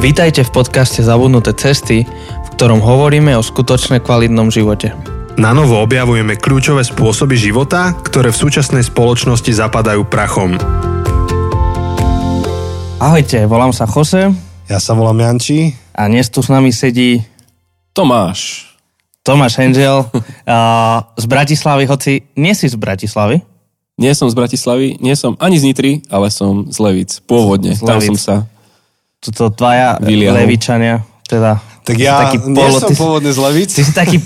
Vítajte v podcaste Zabudnuté cesty, v ktorom hovoríme o skutočne kvalitnom živote. Na novo objavujeme kľúčové spôsoby života, ktoré v súčasnej spoločnosti zapadajú prachom. Ahojte, volám sa Jose Ja sa volám Janči. a dnes tu s nami sedí Tomáš. Tomáš Angel z Bratislavy, hoci nie si z Bratislavy. Nie som z Bratislavy, nie som ani z Nitry, ale som z Levic. Pôvodne. Z Tam Levic. som sa... Tuto dvaja Vyliahol. levičania, teda... Tak ja taký nie polo- som ty pôvodne z Levic. Ty si taký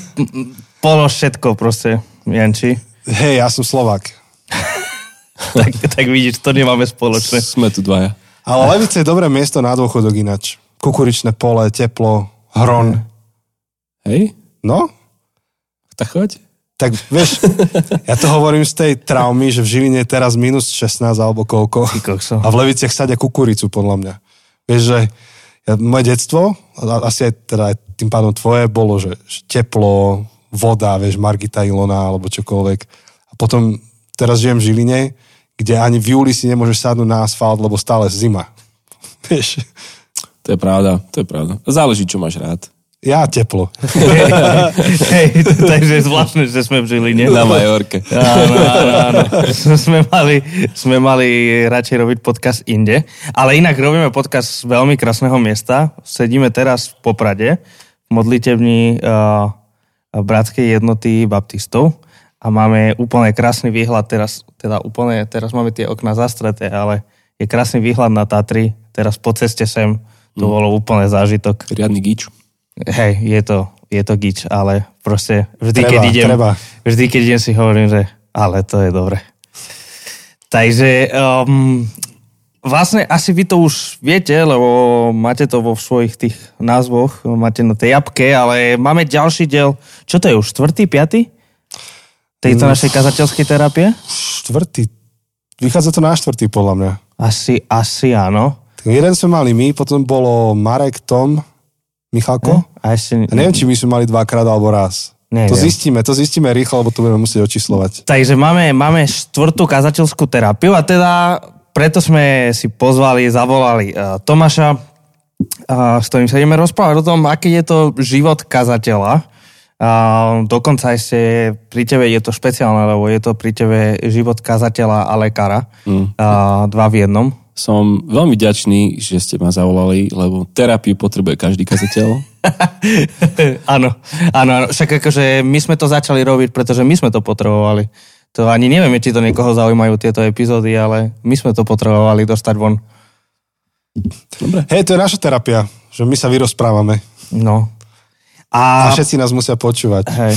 polo všetko proste, Janči. Hej, ja som Slovak. tak, tak vidíš, to nemáme spoločné. Sme tu dvaja. Ale Levice je dobré miesto na dôchodok ináč. Kukuričné pole, teplo, hron. Hej? No, Tak choď. tak vieš, ja to hovorím z tej traumy, že v Žiline je teraz minus 16 alebo koľko. A v Leviciach sadia kukuricu, podľa mňa. Vieš, že ja, moje detstvo, asi aj, teda tým pádom tvoje, bolo, že, že teplo, voda, vieš, Margita Ilona alebo čokoľvek. A potom teraz žijem v Žiline, kde ani v júli si nemôžeš sadnúť na asfalt, lebo stále zima. Vieš, To je pravda, to je pravda. Záleží, čo máš rád. Ja teplo. Hej, takže je zvláštne, že sme v Žiline. Na Majorke. Áno, áno, áno. Sme mali, sme mali radšej robiť podcast inde, ale inak robíme podcast z veľmi krásneho miesta. Sedíme teraz v Poprade, v modlitevni uh, Bratskej jednoty baptistov a máme úplne krásny výhľad teraz, teda úplne, teraz máme tie okna zastreté, ale je krásny výhľad na Tatry, teraz po ceste sem, to bolo úplne zážitok. Riadny gič. Hej, je to, je to gič, ale proste vždy, Treba, keď idem, treba. vždy, keď idem si hovorím, že ale to je dobre. Takže um, vlastne asi vy to už viete, lebo máte to vo svojich tých názvoch, máte na tej japke, ale máme ďalší diel, čo to je už, štvrtý, piatý? Tejto našej kazateľskej terapie? Štvrtý. Vychádza to na štvrtý, podľa mňa. Asi, asi áno. Tak jeden sme mali my, potom bolo Marek, Tom, Michalko. A ešte... A neviem, či my sme mali dvakrát alebo raz. Neviem. To zistíme, to zistíme rýchlo, lebo to budeme musieť očíslovať. Takže máme, máme štvrtú kazateľskú terapiu a teda preto sme si pozvali, zavolali uh, Tomáša, uh, s ktorým sa ideme rozprávať o tom, aký je to život kazateľa. Uh, dokonca ešte pri tebe je to špeciálne, lebo je to pri tebe život kazateľa a lekára. Mm. Uh, dva v jednom. Som veľmi ďačný, že ste ma zavolali, lebo terapiu potrebuje každý kazateľ. áno, áno, áno. Však akože my sme to začali robiť, pretože my sme to potrebovali. To ani nevieme, či to niekoho zaujímajú tieto epizódy, ale my sme to potrebovali dostať von. Hej, to je naša terapia, že my sa vyrozprávame. No. A A, všetci nás musia počúvať. hej.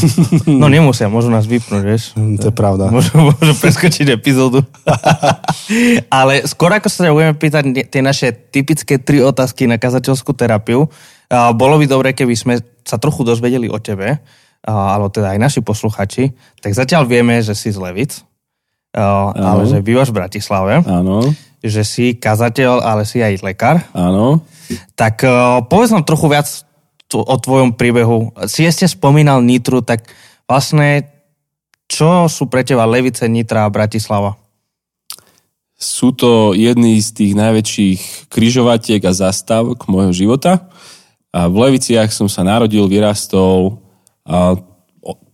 No nemusia, môžu nás vypnúť, vieš. Hm, To je pravda. Môžu, môžu preskočiť epizódu. Ale skôr ako sa budeme pýtať tie naše typické tri otázky na kazateľskú terapiu, bolo by dobre, keby sme sa trochu dozvedeli o tebe, alebo teda aj naši posluchači. Tak zatiaľ vieme, že si z Levic, ale že bývaš v Bratislave, Áno, že si kazateľ, ale si aj lekár. áno. Tak uh, povedz nám trochu viac o tvojom príbehu. Si ešte spomínal Nitru, tak vlastne čo sú pre teba Levice, Nitra a Bratislava? Sú to jedny z tých najväčších kryžovatiek a zastávok môjho života. A v Leviciach som sa narodil, vyrastol a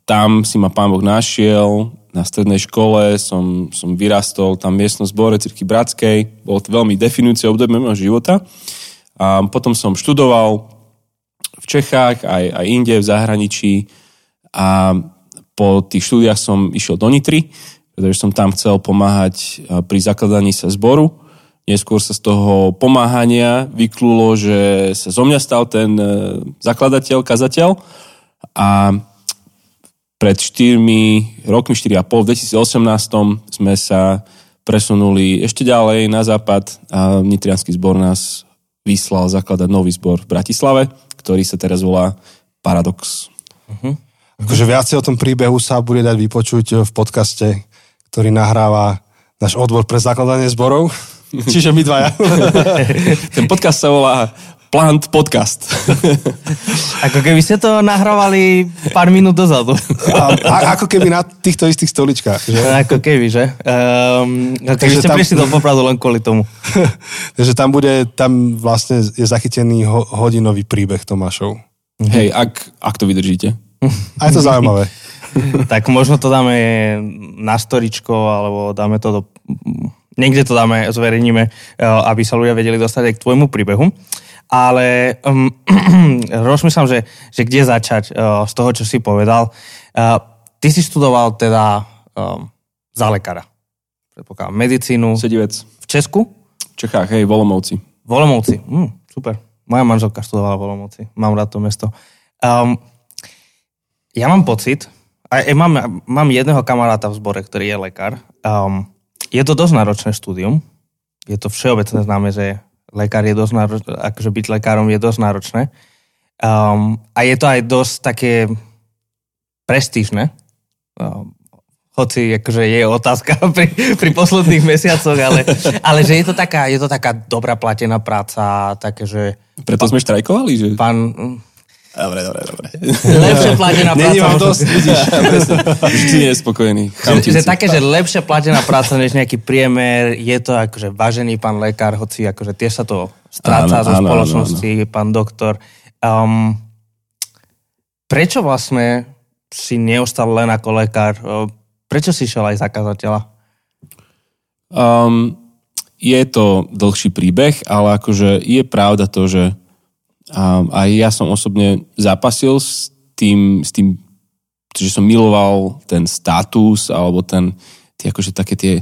tam si ma pán Boh našiel, na strednej škole som, som vyrastol, tam miestnosť Bore Cirky Bratskej, bolo to veľmi definujúce obdobie môjho života. A potom som študoval v Čechách, aj, aj inde, v zahraničí. A po tých štúdiách som išiel do Nitry, pretože som tam chcel pomáhať a, pri zakladaní sa zboru. Neskôr sa z toho pomáhania vyklulo, že sa zo mňa stal ten e, zakladateľ, kazateľ. A pred 4 rokmi, 4,5, v 2018 sme sa presunuli ešte ďalej na západ a Nitrianský zbor nás vyslal zakladať nový zbor v Bratislave, ktorý sa teraz volá Paradox. Akože viacej o tom príbehu sa bude dať vypočuť v podcaste, ktorý nahráva náš odbor pre zakladanie zborov. Čiže my dvaja. Ten podcast sa volá Plant podcast. Ako keby ste to nahrávali pár minút dozadu. A, a, ako keby na týchto istých stoličkách. Že? Ako keby, že? Um, ako keby ste tam- prišli do Popradu len kvôli tomu. Takže tam bude, tam vlastne je zachytený ho, hodinový príbeh Tomášov. Hej, ak, ak to vydržíte. A je to zaujímavé. tak možno to dáme na storičko, alebo dáme to do... Niekde to dáme, zverejníme, eh, aby sa ľudia vedeli dostať aj k tvojmu príbehu. Ale um, rozmýšľam, že, že kde začať uh, z toho, čo si povedal. Uh, ty si študoval teda um, za lekára. Predpokladám, medicínu Sedí vec. v Česku? V Čechách, hej, Volomovci. V Olomouci. Hm, super. Moja manželka študovala v Olomouci. Mám rád to mesto. Um, ja mám pocit, a e, mám, mám jedného kamaráta v zbore, ktorý je lekár. Um, je to dosť náročné štúdium. Je to všeobecné známe, že lekár je dosť náročné, akože byť lekárom je dosť náročné. Um, a je to aj dosť také prestížne. Um, hoci akože je otázka pri, pri posledných mesiacoch, ale, ale že je to, taká, je to taká dobrá platená práca, také, že Preto sme štrajkovali, že... pán... Dobre, dobre, dobre. Lepšie platená práca. Není vám dosť, vidíš. Vždy nespokojný. Že, že také, že lepšie platená práca než nejaký priemer, je to akože vážený pán lekár, hoci akože tiež sa to stráca Áno, zo áno, spoločnosti, pán doktor. Um, prečo vlastne si neostal len ako lekár? Prečo si šiel aj za kazateľa? Um, je to dlhší príbeh, ale akože je pravda to, že um, aj ja som osobne zapasil s tým, s tým, že som miloval ten status alebo ten, tie akože také tie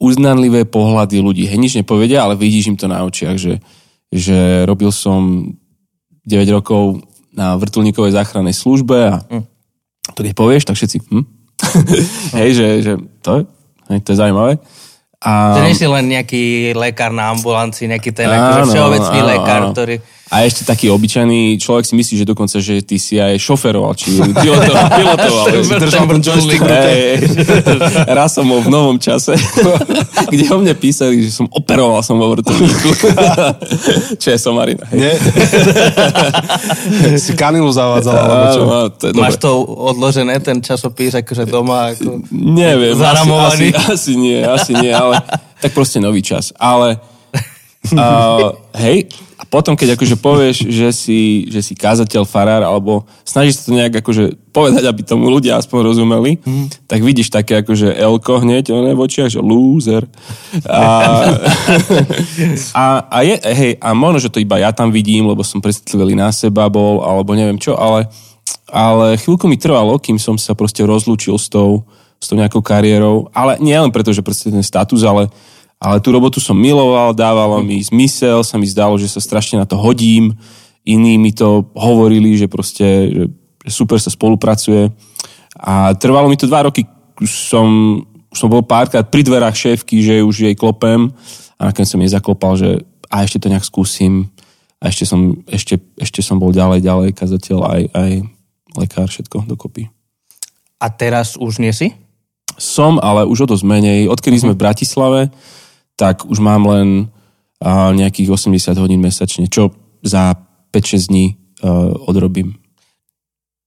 uznanlivé pohľady ľudí. Hej, nič nepovedia, ale vidíš im to na očiach, že, že robil som 9 rokov na vrtulníkovej záchrannej službe a to keď povieš, tak všetci hm? hej, že, že to, je, hej, to je zaujímavé. A, Že nie si len nejaký lekár na ambulancii, nejaký ten akože všeobecný áno, lekár, áno. ktorý... a ešte taký obyčajný človek si myslí, že dokonca, že ty si aj šoferoval, či pilotoval. pilotoval. Držal joystick. Raz som bol v novom čase, kde o mne písali, že som operoval som vo vrtulníku. Čo je somarina. Nie? si kanilu zavádzal, alebo čo? Áno, to je Máš to odložené, ten časopis, akože doma, ako... Neviem, asi, Zaramovaný. asi, asi nie, asi nie, ale tak proste nový čas. Ale uh, hej, a potom keď akože povieš, že si, že si kázateľ, farár, alebo snažíš sa to nejak akože povedať, aby tomu ľudia aspoň rozumeli, mm. tak vidíš také akože elko hneď oné v očiach, že loser. A, a, a, je, hej, a možno, že to iba ja tam vidím, lebo som precitlivý na seba bol, alebo neviem čo, ale, ale chvíľku mi trvalo, kým som sa proste rozlúčil s tou, s tou nejakou kariérou, ale nie len preto, že proste ten status, ale, ale tú robotu som miloval, dávalo mi zmysel, sa mi zdalo, že sa strašne na to hodím, iní mi to hovorili, že proste, že, super sa spolupracuje. A trvalo mi to dva roky, som, som bol párkrát pri dverách šéfky, že už jej klopem. A nakoniec som jej zaklopal, že a ešte to nejak skúsim. A ešte som, ešte, ešte som bol ďalej, ďalej, kazateľ aj, aj lekár, všetko dokopy. A teraz už nie si? Som, ale už o dosť menej. Odkedy sme v Bratislave, tak už mám len uh, nejakých 80 hodín mesačne, čo za 5-6 dní uh, odrobím.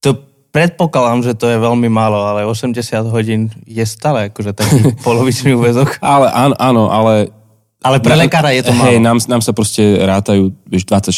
To predpokladám, že to je veľmi málo, ale 80 hodín je stále akože taký polovičný úvezok. Ale áno, áno ale... Ale pre lekára je to málo. Hej, nám, nám sa proste rátajú vieš, 24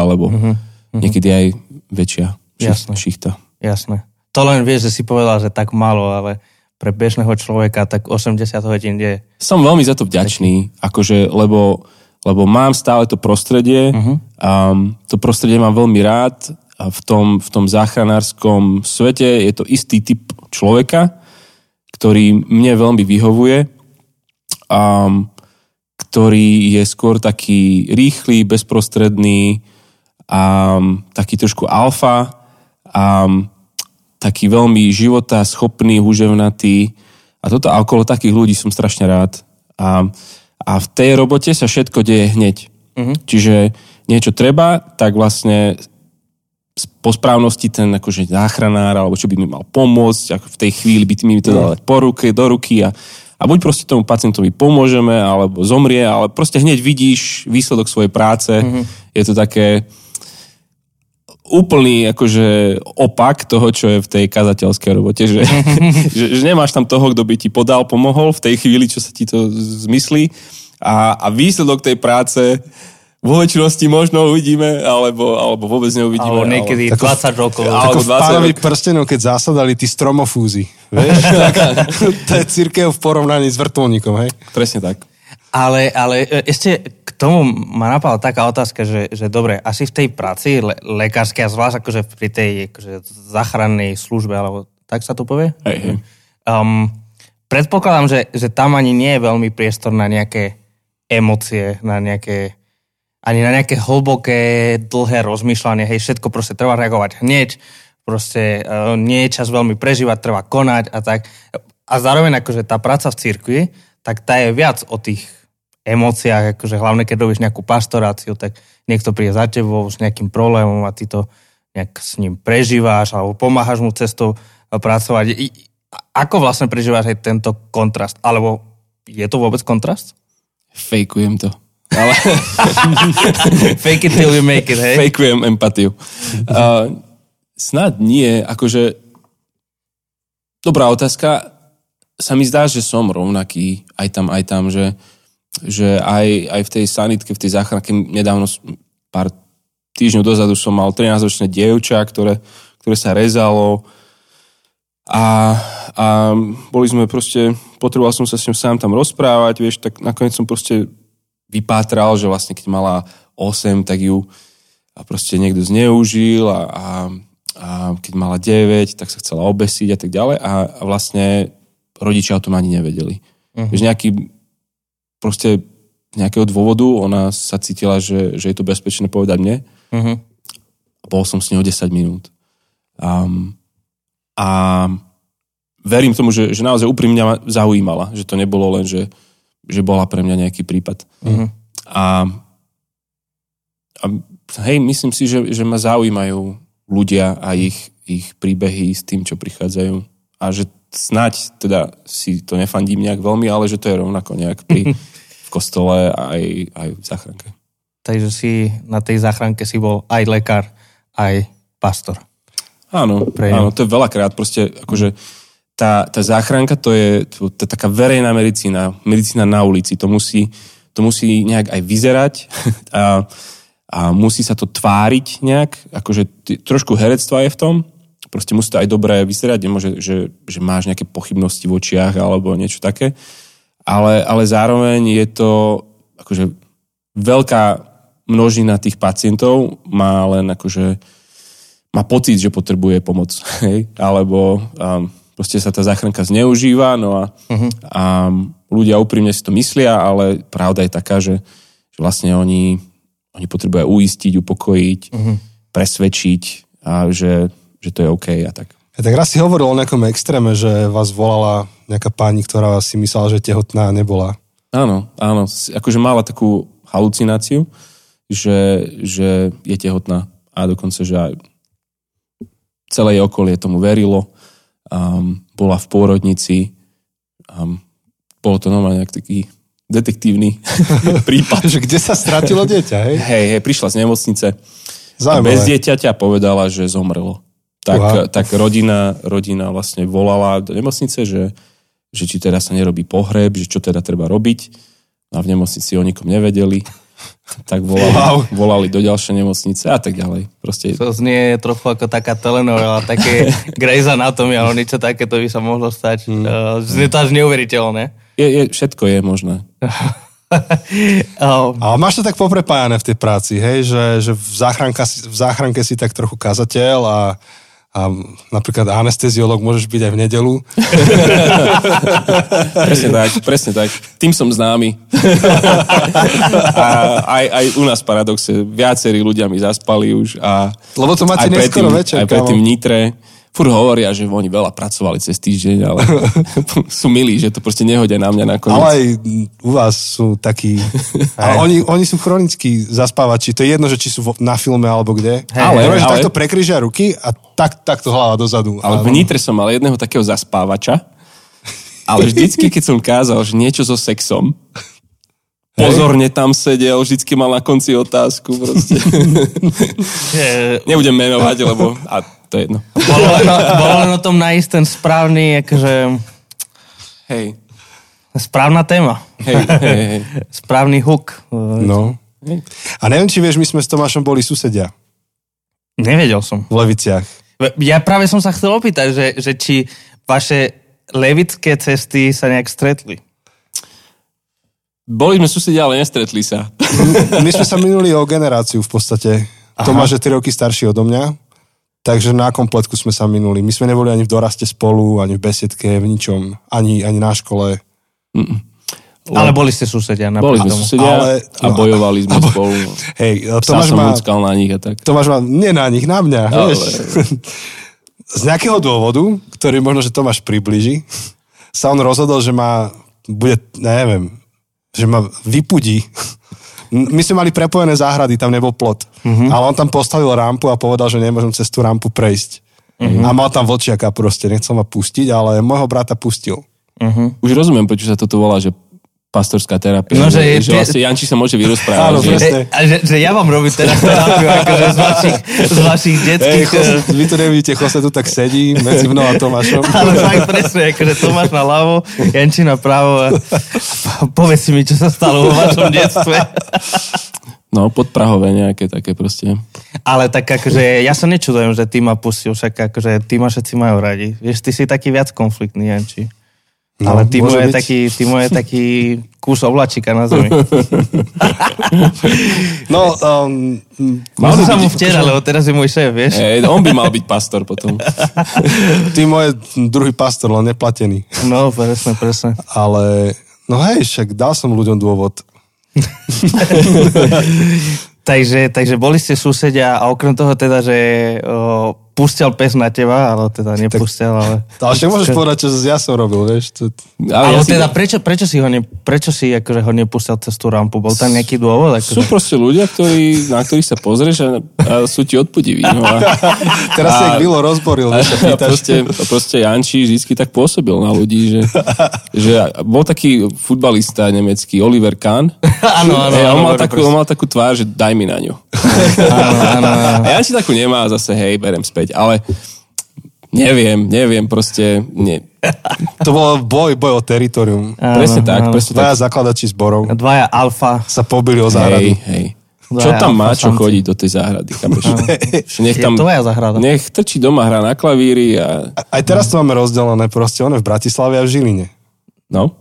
alebo uh-huh, uh-huh. niekedy aj väčšia Jasné. šich, šichta. Jasné. To len vieš, že si povedal, že tak málo, ale pre bežného človeka tak 80 hodín je... Som veľmi za to vďačný, akože, lebo, lebo mám stále to prostredie, uh-huh. um, to prostredie mám veľmi rád a v tom, v tom záchranárskom svete je to istý typ človeka, ktorý mne veľmi vyhovuje, um, ktorý je skôr taký rýchly, bezprostredný, um, taký trošku alfa, um, taký veľmi života schopný, húževnatý. A toto a okolo takých ľudí som strašne rád. A, a v tej robote sa všetko deje hneď. Uh-huh. Čiže niečo treba, tak vlastne po správnosti ten akože záchranár, alebo čo by mi mal pomôcť, ako v tej chvíli by mi to dal po ruke, do ruky a, a buď proste tomu pacientovi pomôžeme, alebo zomrie, ale proste hneď vidíš výsledok svojej práce, uh-huh. Je to také úplný akože opak toho, čo je v tej kazateľskej robote, že, že, že nemáš tam toho, kto by ti podal, pomohol v tej chvíli, čo sa ti to zmyslí a, a výsledok tej práce vo väčšinosti možno uvidíme, alebo, alebo vôbec neuvidíme. Alebo niekedy ale... 20 rokov. Ako v pánovi prstenov, keď zásadali tí stromofúzy. Vieš? tak, to je církev v porovnaní s vrtulníkom, hej? Presne tak. Ale, ale e, ešte k tomu ma napadla taká otázka, že, že dobre, asi v tej práci le, lekárskej a zvlášť akože pri tej akože záchrannej službe, alebo tak sa to povie? Hej, hej. Um, predpokladám, že, že tam ani nie je veľmi priestor na nejaké emócie, na nejaké ani na nejaké hlboké, dlhé rozmýšľanie, hej, všetko proste treba reagovať hneď, proste uh, nie je čas veľmi prežívať, treba konať a tak. A zároveň akože tá práca v cirkvi, tak tá je viac o tých emóciách, akože hlavne keď robíš nejakú pastoráciu, tak niekto príde za tebou s nejakým problémom a ty to nejak s ním prežíváš alebo pomáhaš mu cestou pracovať. I, ako vlastne prežívaš aj tento kontrast? Alebo je to vôbec kontrast? Fejkujem to. Ale... Fake it till you make it, hej? Fejkujem empatiu. Uh, snad nie, akože... Dobrá otázka. Sa mi zdá, že som rovnaký aj tam, aj tam, že, že aj, aj v tej sanitke, v tej záchranke nedávno, pár týždňov dozadu som mal 13-ročné dievča, ktoré, ktoré sa rezalo a, a boli sme proste, potreboval som sa s ňou sám tam rozprávať, vieš, tak nakoniec som proste vypátral, že vlastne keď mala 8, tak ju a proste niekto zneužil a, a, a keď mala 9, tak sa chcela obesiť a tak ďalej a, a vlastne rodičia o tom ani nevedeli. Uh-huh. Že nejaký proste nejakého dôvodu ona sa cítila, že, že je to bezpečné povedať mne. Uh-huh. Bol som s ňou 10 minút. Um, a verím tomu, že, že naozaj úprimne ma zaujímala, že to nebolo len, že že bola pre mňa nejaký prípad. Uh-huh. A, a hej, myslím si, že, že ma zaujímajú ľudia a ich, ich príbehy s tým, čo prichádzajú. A že snať teda si to nefandím nejak veľmi, ale že to je rovnako nejak pri, v kostole aj, aj v záchranke. Takže si na tej záchranke si bol aj lekár, aj pastor. Áno, áno, to je veľakrát proste akože tá, tá záchranka to je, to, to je taká verejná medicína, medicína na ulici. To musí, to musí nejak aj vyzerať a, a musí sa to tváriť nejak, akože t- trošku herectva je v tom, proste musí to aj dobre vyzerať, nemôže, že, že máš nejaké pochybnosti v očiach alebo niečo také, ale, ale zároveň je to akože veľká množina tých pacientov má len akože má pocit, že potrebuje pomoc, hej? alebo um, proste sa tá záchranka zneužíva, no a, uh-huh. a ľudia úprimne si to myslia, ale pravda je taká, že, že vlastne oni, oni potrebujú uistiť, upokojiť, uh-huh. presvedčiť a že, že to je OK a tak. Ja tak raz si hovoril o nejakom extréme, že vás volala nejaká pani, ktorá si myslela, že tehotná nebola. Áno, áno. Akože mala takú halucináciu, že, že je tehotná a dokonca, že aj celé jej okolie tomu verilo um, bola v pôrodnici. Um, bolo to normálne taký detektívny prípad. že kde sa stratilo dieťa, hej? Hej, hej, prišla z nemocnice Zaujímavé. a bez dieťaťa povedala, že zomrelo. Tak, tak rodina, rodina vlastne volala do nemocnice, že, že či teda sa nerobí pohreb, že čo teda treba robiť. A v nemocnici o nikom nevedeli tak volali, wow. volali do ďalšej nemocnice a tak ďalej. Proste... To znie trochu ako taká telenovela, také Grey's Anatomy, ale niečo takéto by sa mohlo stať. Hmm. Uh, znie to až neuveriteľné. Je, je, všetko je možné. oh. A máš to tak poprepájané v tej práci, hej, že, že v, záchranke, v záchranke si tak trochu kazateľ a a napríklad anesteziolog môžeš byť aj v nedelu. presne tak, presne tak. Tým som známy. a aj, aj u nás paradoxe, viacerí ľudia mi zaspali už a... Lebo to máte neskoro večer. Aj predtým Nitre fur hovoria, že oni veľa pracovali cez týždeň, ale sú milí, že to proste nehodia na mňa nakoniec. Ale aj u vás sú takí... ale oni, oni sú chronickí zaspávači. To je jedno, že či sú na filme alebo kde. Hey, ale, ale, ale... takto prekryžia ruky a tak, takto hlava dozadu. Ale v Nitre som mal jedného takého zaspávača, ale vždycky, keď som kázal, že niečo so sexom, pozorne tam sedel, vždycky mal na konci otázku proste. Nebudem menovať, lebo... A to je jedno. bolo, len, bolo len o tom nájsť ten správny, akože, Hej, správna téma. hej, hej, hej. Správny hook. No. A neviem, či vieš, my sme s Tomášom boli susedia Nevedel som. v Leviciach. Ja práve som sa chcel opýtať, že, že či vaše levické cesty sa nejak stretli. Boli sme susedia, ale nestretli sa. My sme sa minuli o generáciu v podstate. Aha. Tomáš je 3 roky starší odo mňa, takže na kompletku sme sa minuli. My sme neboli ani v doraste spolu, ani v besiedke, v ničom, ani, ani na škole. Ale boli ste susedia. Boli napriek sme tomu. susedia Ale- a bojovali sme spolu. Hej, Psa Tomáš som má, úckal na nich a tak. Tomáš má, nie na nich, na mňa. Ale- Vieš. Z nejakého dôvodu, ktorý možno, že Tomáš približí, sa on rozhodol, že ma bude, neviem, že ma vypudí. My sme mali prepojené záhrady, tam nebol plot. Mm-hmm. Ale on tam postavil rampu a povedal, že nemôžem cez tú rampu prejsť. Mm-hmm. A mal tam vlčiaka proste, nechcel ma pustiť, ale môjho brata pustil. Už rozumiem, prečo sa toto volá, že pastorská terapia. No, že je že tie- vlastne Janči sa môže vyrozprávať. Áno, že, presne. Hej, a že, že ja vám robím teraz terapiu, akože z vašich, z vašich detských... Jose, vy to nevidíte, Jose tu tak sedí medzi mnou a Tomášom. Ale fakt presne, akože Tomáš na ľavo, Janči na pravo. A povedz si mi, čo sa stalo vo vašom detstve. no, podprahové nejaké také proste. Ale tak akože ja sa nečudujem, že ty ma pustil, však akože ty ma všetci majú radi. Vieš, ty si taký viac konfliktný, Janči. No, Ale ty môže je byť. taký, ty je taký kus oblačika na zemi. No, um, Mal by sa mu včera, lebo teraz je môj šéf, vieš? Hej, on by mal byť pastor potom. ty môj druhý pastor, len neplatený. No, presne, presne. Ale, no hej, však dal som ľuďom dôvod. Takže, takže boli ste susedia a okrem toho teda, že o, pustil pes na teba, ale teda nepustil, ale... Ale však môžeš povedať, čo ja som robil, vieš. To, Ale, ja si- teda prečo, prečo si ho, ne, prečo si akože ho nepustil cez tú rampu? Bol tam nejaký dôvod? Sú Akože... proste ľudia, ktorí, na ktorých sa pozrieš a, a sú ti odpudiví. No a, teraz si Vilo rozboril, a, a proste, a proste Janči vždy tak pôsobil na ľudí, že, že bol taký futbalista nemecký, Oliver Kahn. Áno, áno, Hej, on, mal takú, on mal takú tvár, že daj mi na ňu. Áno, áno. A Janči takú nemá, zase hej, berem späť. Ale neviem, neviem, proste... Nie. To bol boj, boj o teritorium. Áno, Presne tak, áno. presne tak. Dvaja zakladači zborov Dvaja alfa. sa pobili o záhradu. Hej, hej. Dvaja Čo tam má, čo samci. chodí do tej záhrady? Nech Je tam, tvoja záhrada. nech trčí doma, hrá na klavíri a... Aj teraz to máme rozdelené, proste on je v Bratislave a v Žiline. No,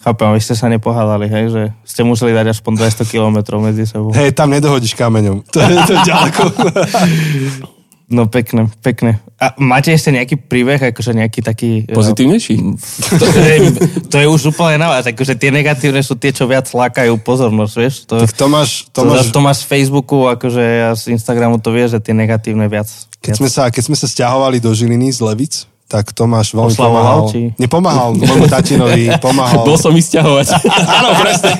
Chápem, vy ste sa nepohádali, hej, že ste museli dať aspoň 200 kilometrov medzi sebou. Hej, tam nedohodíš kameňom. To je, to je ďaleko. No pekne, pekne. A máte ešte nejaký príbeh, akože nejaký taký... eh, pozitívnejší. To, je, to je už úplne na vás, akože tie negatívne sú tie, čo viac lákajú pozornosť, vieš? To, Tak Tomáš, to, Tomáš to máš z Facebooku, akože ja z Instagramu to vieš, že tie negatívne viac. keď, sme sa, keď sme sa stiahovali do Žiliny z Levic, tak Tomáš veľmi Oslavoval, pomáhal. či? Nepomáhal môjmu tatinovi, pomáhal. Bol som vysťahovať. Áno, presne.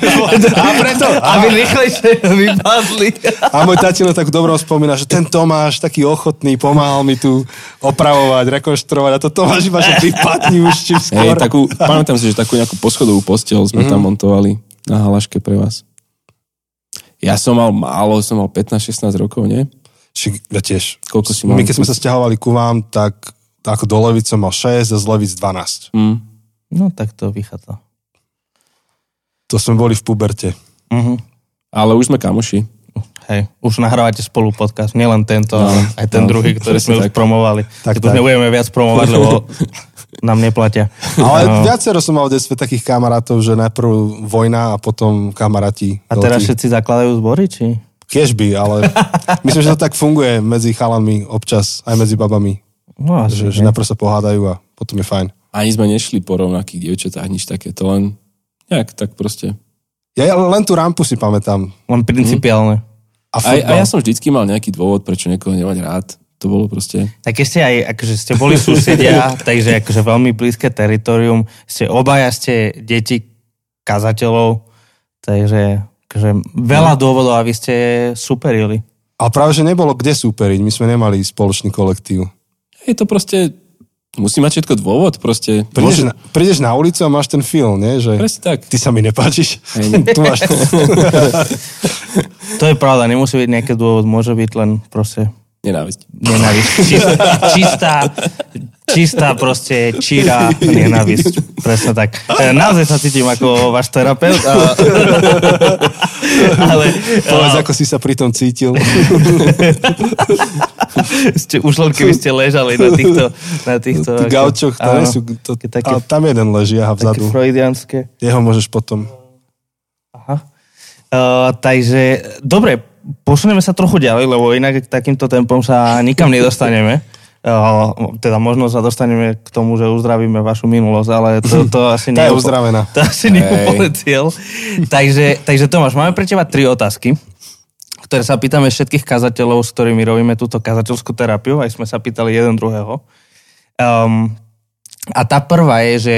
A preto. Aby rýchlejšie vypadli. A môj tatino tak dobro spomína, že ten Tomáš, taký ochotný, pomáhal mi tu opravovať, rekonštruovať a to Tomáš iba, že vypadni už čím Hej, skôr. takú, pamätám si, že takú nejakú poschodovú postel sme tam montovali na halaške pre vás. Ja som mal málo, som mal 15-16 rokov, nie? Ja tiež. Koľko si mal? My keď sme sa stiahovali ku vám, tak ako do Levic som mal 6 a z Levic 12. Mm. No tak to vychádza. To sme boli v puberte. Mhm. Ale už sme kamoši. Hej, už nahrávate spolu podcast, nielen tento, no, ale aj ten no, druhý, ktorý sme už tak. promovali. Tak, Tak, nebudeme viac promovať, lebo nám neplatia. Ale No. viacero som mal v detstve takých kamarátov, že najprv vojna a potom kamaráti. A teraz všetci zakladajú zbory, či? Kiežby, ale myslím, že to tak funguje medzi chalanmi občas, aj medzi babami. No asi, Že, že najprv sa pohádajú a potom je fajn. Ani sme nešli po rovnakých dievčatách, nič také. To len nejak tak proste. Ja ja len tú rampu si pamätám. Len principiálne. A, Aj, futbal. a ja som vždycky mal nejaký dôvod, prečo niekoho nemať rád. To bolo proste... Tak ste aj, akože ste boli susedia, takže akože veľmi blízke teritorium, ste obaja ste deti kazateľov, takže akože veľa dôvodov, aby ste superili. Ale práve, že nebolo kde súperiť. My sme nemali spoločný kolektív. Je to proste musí mať všetko dôvod, proste. Prídeš, na, prídeš na ulicu a máš ten film, nie? Že Presne tak. ty sa mi nepáčiš. Hej. tu máš... To je pravda, nemusí byť nejaký dôvod, môže byť len proste Nenávisť. nenávisť. Čistá, čistá, čistá proste číra nenávisť. Presne tak. E, Naozaj sa cítim ako váš terapeut. A... Ale Povedz, ako si sa pri tom cítil. ste, už len keby ste ležali na týchto... Na týchto Tí gaučoch, nie sú... To, také, a tam jeden leží, aha, také vzadu. freudianské. Jeho môžeš potom... Aha. Uh, takže, dobre, posunieme sa trochu ďalej, lebo inak takýmto tempom sa nikam nedostaneme. Teda možno sa dostaneme k tomu, že uzdravíme vašu minulosť, ale to, to asi nie je uzdravená. To asi nie je Hej. úplne cieľ. Takže, takže Tomáš, máme pre teba tri otázky, ktoré sa pýtame všetkých kazateľov, s ktorými robíme túto kazateľskú terapiu. Aj sme sa pýtali jeden druhého. Um, a tá prvá je, že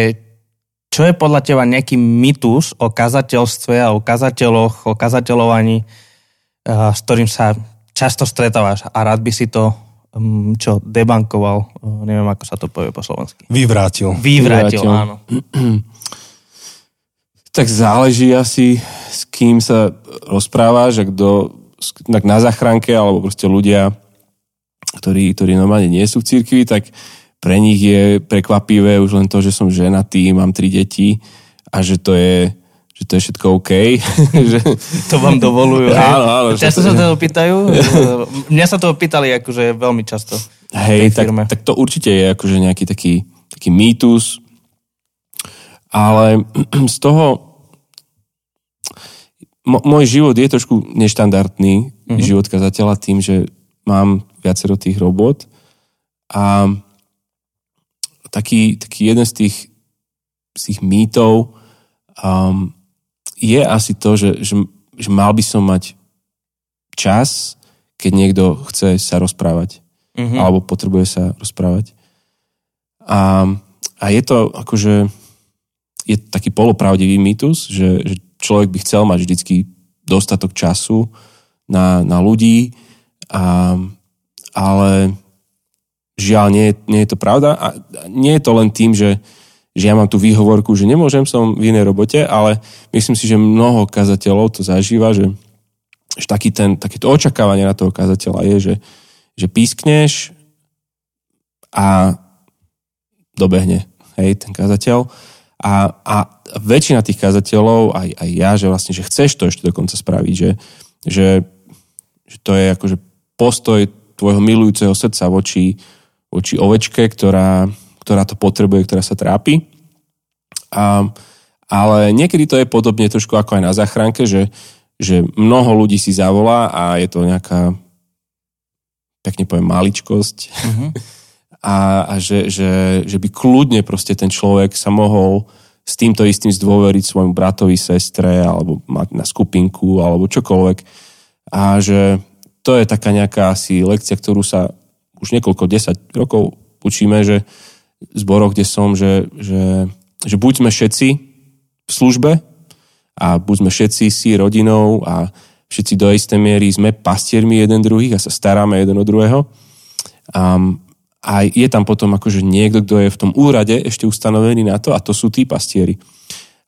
čo je podľa teba nejaký mytus o kazateľstve a o kazateľoch, o kazateľovaní, uh, s ktorým sa často stretávaš a rád by si to čo debankoval, uh, neviem ako sa to povie po slovensky. Vyvrátil. Vyvrátil, Vyvrátil. áno. Tak záleží asi, s kým sa rozprávaš, a kto, tak na záchranke, alebo proste ľudia, ktorí, ktorí normálne nie sú v cirkvi, tak pre nich je prekvapivé už len to, že som ženatý, mám tri deti a že to je, že to je všetko OK. že, To vám dovolujú. hej? Áno, áno, Často to- sa to pýtajú? Mňa sa to pýtali akože veľmi často. Hej, tak, tak to určite je akože nejaký taký, taký mýtus, ale z toho môj život je trošku neštandardný, mm-hmm. život kazateľa tým, že mám viacero tých robot a taký, taký jeden z tých, z tých mýtov um, je asi to, že, že, že mal by som mať čas, keď niekto chce sa rozprávať Mhm. alebo potrebuje sa rozprávať. A, a je to akože, je taký polopravdivý mýtus, že, že človek by chcel mať vždycky dostatok času na, na ľudí, a, ale žiaľ, nie, nie je to pravda. A nie je to len tým, že, že ja mám tú výhovorku, že nemôžem som v inej robote, ale myslím si, že mnoho kazateľov to zažíva, že, že taký ten, takéto očakávanie na toho kazateľa je, že, že pískneš a dobehne, hej, ten kazateľ. A, a väčšina tých kazateľov, aj, aj ja, že vlastne, že chceš to ešte dokonca spraviť, že, že, že to je akože postoj tvojho milujúceho srdca voči, voči ovečke, ktorá, ktorá to potrebuje, ktorá sa trápi. A, ale niekedy to je podobne trošku ako aj na záchranke, že, že mnoho ľudí si zavolá a je to nejaká pekne poviem maličkosť Mhm. a, a že, že, že by kľudne proste ten človek sa mohol s týmto istým zdôveriť svojmu bratovi, sestre alebo mať na skupinku alebo čokoľvek a že to je taká nejaká asi lekcia, ktorú sa už niekoľko, 10 rokov učíme, že zboroch, kde som, že, že, že buď sme všetci v službe a buď sme všetci si rodinou a všetci do istej miery sme pastiermi jeden druhých a sa staráme jeden o druhého. Um, a je tam potom akože niekto, kto je v tom úrade ešte ustanovený na to a to sú tí pastieri.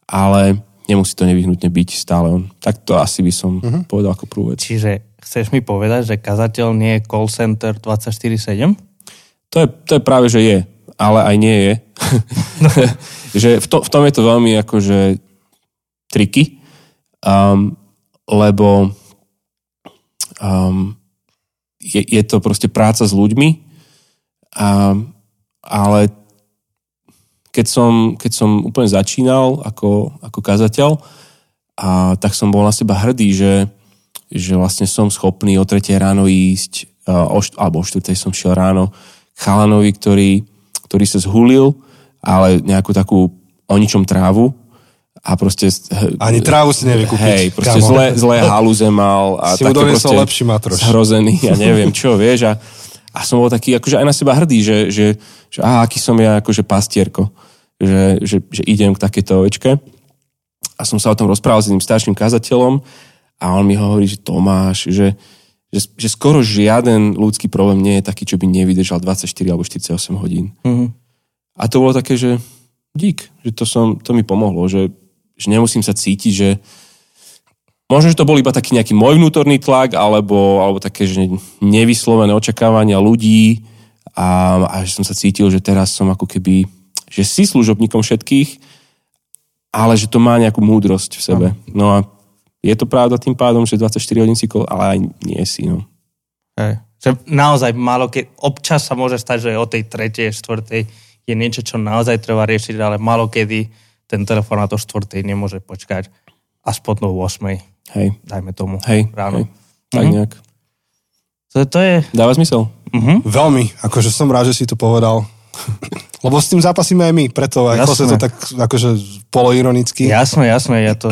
Ale nemusí to nevyhnutne byť stále on. Tak to asi by som uh-huh. povedal ako prvú vec. Čiže chceš mi povedať, že kazateľ nie je call center 24-7? To je, to je práve, že je, ale aj nie je. že v, to, v tom je to veľmi akože triky, um, lebo um, je, je to proste práca s ľuďmi, a, ale keď som, keď som úplne začínal ako, ako kazateľ, a, tak som bol na seba hrdý, že, že vlastne som schopný o 3 ráno ísť, a, o, št- alebo o 4 som šiel ráno chalanovi, ktorý, ktorý sa zhulil, ale nejakú takú o ničom trávu a proste... Ani trávu si nevie kúpiť. Hej, proste zlé, zlé haluze mal a Si také proste lepší matroš. zhrozený, ja neviem čo, vieš. A, a som bol taký akože aj na seba hrdý, že, že, že á, aký som ja akože pastierko, že, že, že idem k takejto ovečke. A som sa o tom rozprával s jedným starším kazateľom a on mi hovorí, že Tomáš, že, že, že skoro žiaden ľudský problém nie je taký, čo by nevydržal 24 alebo 48 hodín. Mhm. A to bolo také, že dík, že to, som, to mi pomohlo, že, že nemusím sa cítiť, že možno, že to bol iba taký nejaký môj vnútorný tlak, alebo, alebo také, že nevyslovené očakávania ľudí a, a že som sa cítil, že teraz som ako keby, že si služobníkom všetkých, ale že to má nejakú múdrosť v sebe. No a je to pravda tým pádom, že 24 hodín si, ale aj nie si, no. Hej. Že naozaj málo, keď občas sa môže stať, že o tej tretej, štvrtej je niečo, čo naozaj treba riešiť, ale málo kedy ten telefón na to štvrtej nemôže počkať aspoň do 8. Hej. Dajme tomu. Hej. Ráno. Hej. Tak Mhm. nejak. To, to je... Dáva zmysel? Uh-huh. Veľmi, akože som rád, že si to povedal. Lebo s tým zápasíme aj my, preto aj Jasné. Jose to tak akože poloironicky. Jasné, jasné, ja to...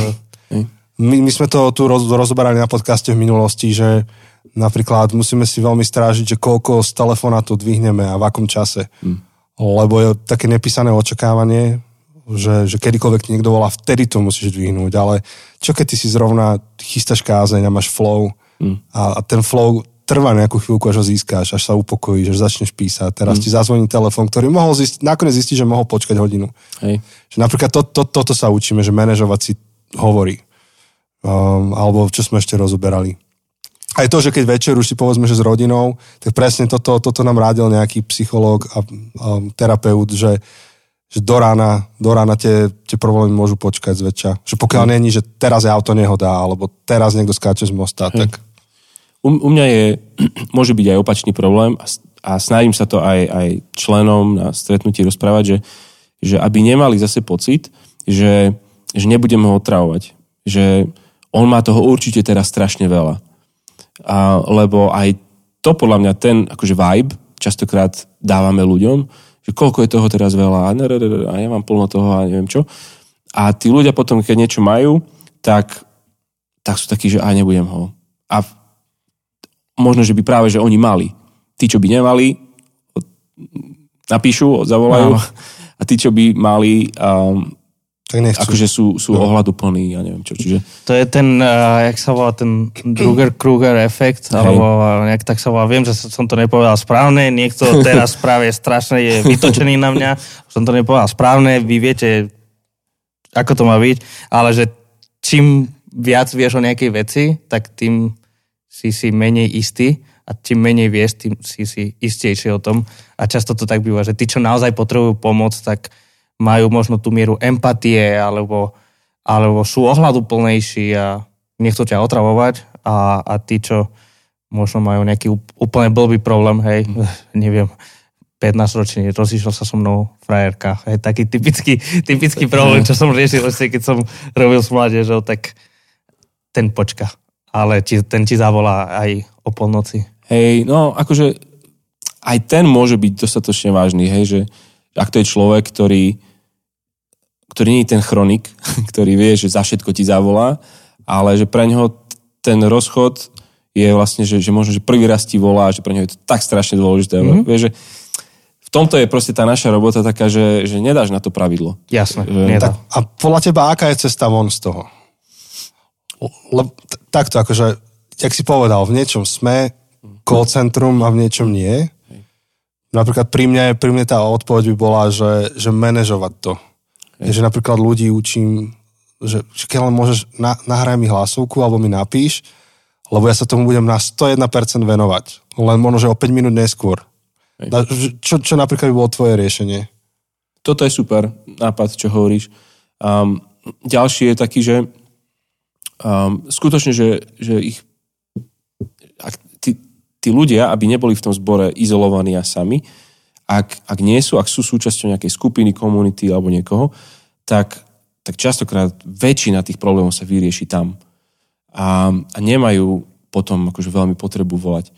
My, my sme to tu roz, rozoberali na podcaste v minulosti, že napríklad musíme si veľmi strážiť, že koľko z telefóna to dvihneme a v akom čase. Hm. Lebo je také nepísané očakávanie, že, že kedykoľvek niekto volá, vtedy to musíš dvihnúť. Ale čo keď ty si zrovna chystáš kázeň a máš flow Hm. a, a ten flow trvá nejakú chvíľku, až ho získáš, až sa upokojíš, až začneš písať. Teraz ti zazvoní telefón, ktorý mohol zistiť, nakoniec zistiť, že mohol počkať hodinu. Hej. Že napríklad to, to, toto sa učíme, že manažovať si hovorí. Um, alebo čo sme ešte rozoberali. Aj to, že keď večer už si povedzme, že s rodinou, tak presne toto, toto nám rádil nejaký psychológ a um, terapeut, že, že do rána, do rána tie, tie problémy môžu počkať zväčša. Že pokiaľ Hm. není, že teraz je auto nehoda, alebo teraz niekto skáče z mosta, tak U, u mňa je, môže byť aj opačný problém a, a snažím sa to aj, aj členom na stretnutí rozprávať, že, že aby nemali zase pocit, že, že nebudeme ho otravovať. Že on má toho určite teraz strašne veľa. A, lebo aj to podľa mňa ten akože vibe častokrát dávame ľuďom, že koľko je toho teraz veľa a, ja mám plno toho a neviem čo. A tí ľudia potom, keď niečo majú, tak, tak sú takí, že aj nebudem ho. A možno, že by práve, že oni mali. Tí, čo by nemali, napíšu, zavolajú. Áno. A tí, čo by mali, um, tak nechcú. akože sú, sú no. ohľaduplní, ja neviem čo. Čiže To je ten, uh, jak sa volá, ten Druger-Kruger efekt, Hej. alebo uh, nejak tak sa volá. Viem, že som to nepovedal správne, niekto teraz práve strašne je vytočený na mňa, som to nepovedal správne, vy viete, ako to má byť, ale že čím viac vieš o nejakej veci, tak tým si si menej istý a čím menej vieš, tým si si istejší o tom. A často to tak býva, že tí, čo naozaj potrebujú pomoc, tak majú možno tú mieru empatie alebo, alebo sú ohľaduplnejší a nechcú ťa otravovať a, a tí, čo možno majú nejaký úp- úplne blbý problém, hej, neviem, 15 ročný, rozišiel sa so mnou frajerka. Hej, taký typický, typický problém, čo som riešil ešte, keď som robil s mládežou, tak ten počka. Ale ti, ten ti zavolá aj o polnoci. hej, no akože aj ten môže byť dostatočne vážny, hej, že ak to je človek, ktorý, ktorý nie je ten chronik, ktorý vie, že za všetko ti zavolá, ale že pre neho ten rozchod je vlastne, že, že možno, že prvý raz ti volá, že pre neho je to tak strašne dôležité. Mm-hmm. Vieš, že v tomto je proste tá naša robota taká, že, že nedáš na to pravidlo. Jasné, Že- nedá. Tak, a podľa teba, aká je cesta von z toho? Lebo t- takto, akože, jak si povedal, v niečom sme call centrum a v niečom nie. Napríklad pri mne, pri mne tá odpoveď by bola, že, že manažovať to. Že napríklad ľudí učím, že, keď len môžeš, na, nahraj mi hlasovku alebo mi napíš, lebo ja sa tomu budem na 101% venovať. Len možno, že o 5 minút neskôr. Hej. Čo, čo napríklad by bolo tvoje riešenie? toto je super nápad, čo hovoríš. Um, ďalší je taký, že um, skutočne, že, že ich ak tí, tí ľudia, aby neboli v tom zbore izolovaní a sami, ak, ak nie sú, ak sú súčasťou nejakej skupiny, komunity alebo niekoho, tak, tak častokrát väčšina tých problémov sa vyrieši tam. A, a nemajú potom akože veľmi potrebu volať.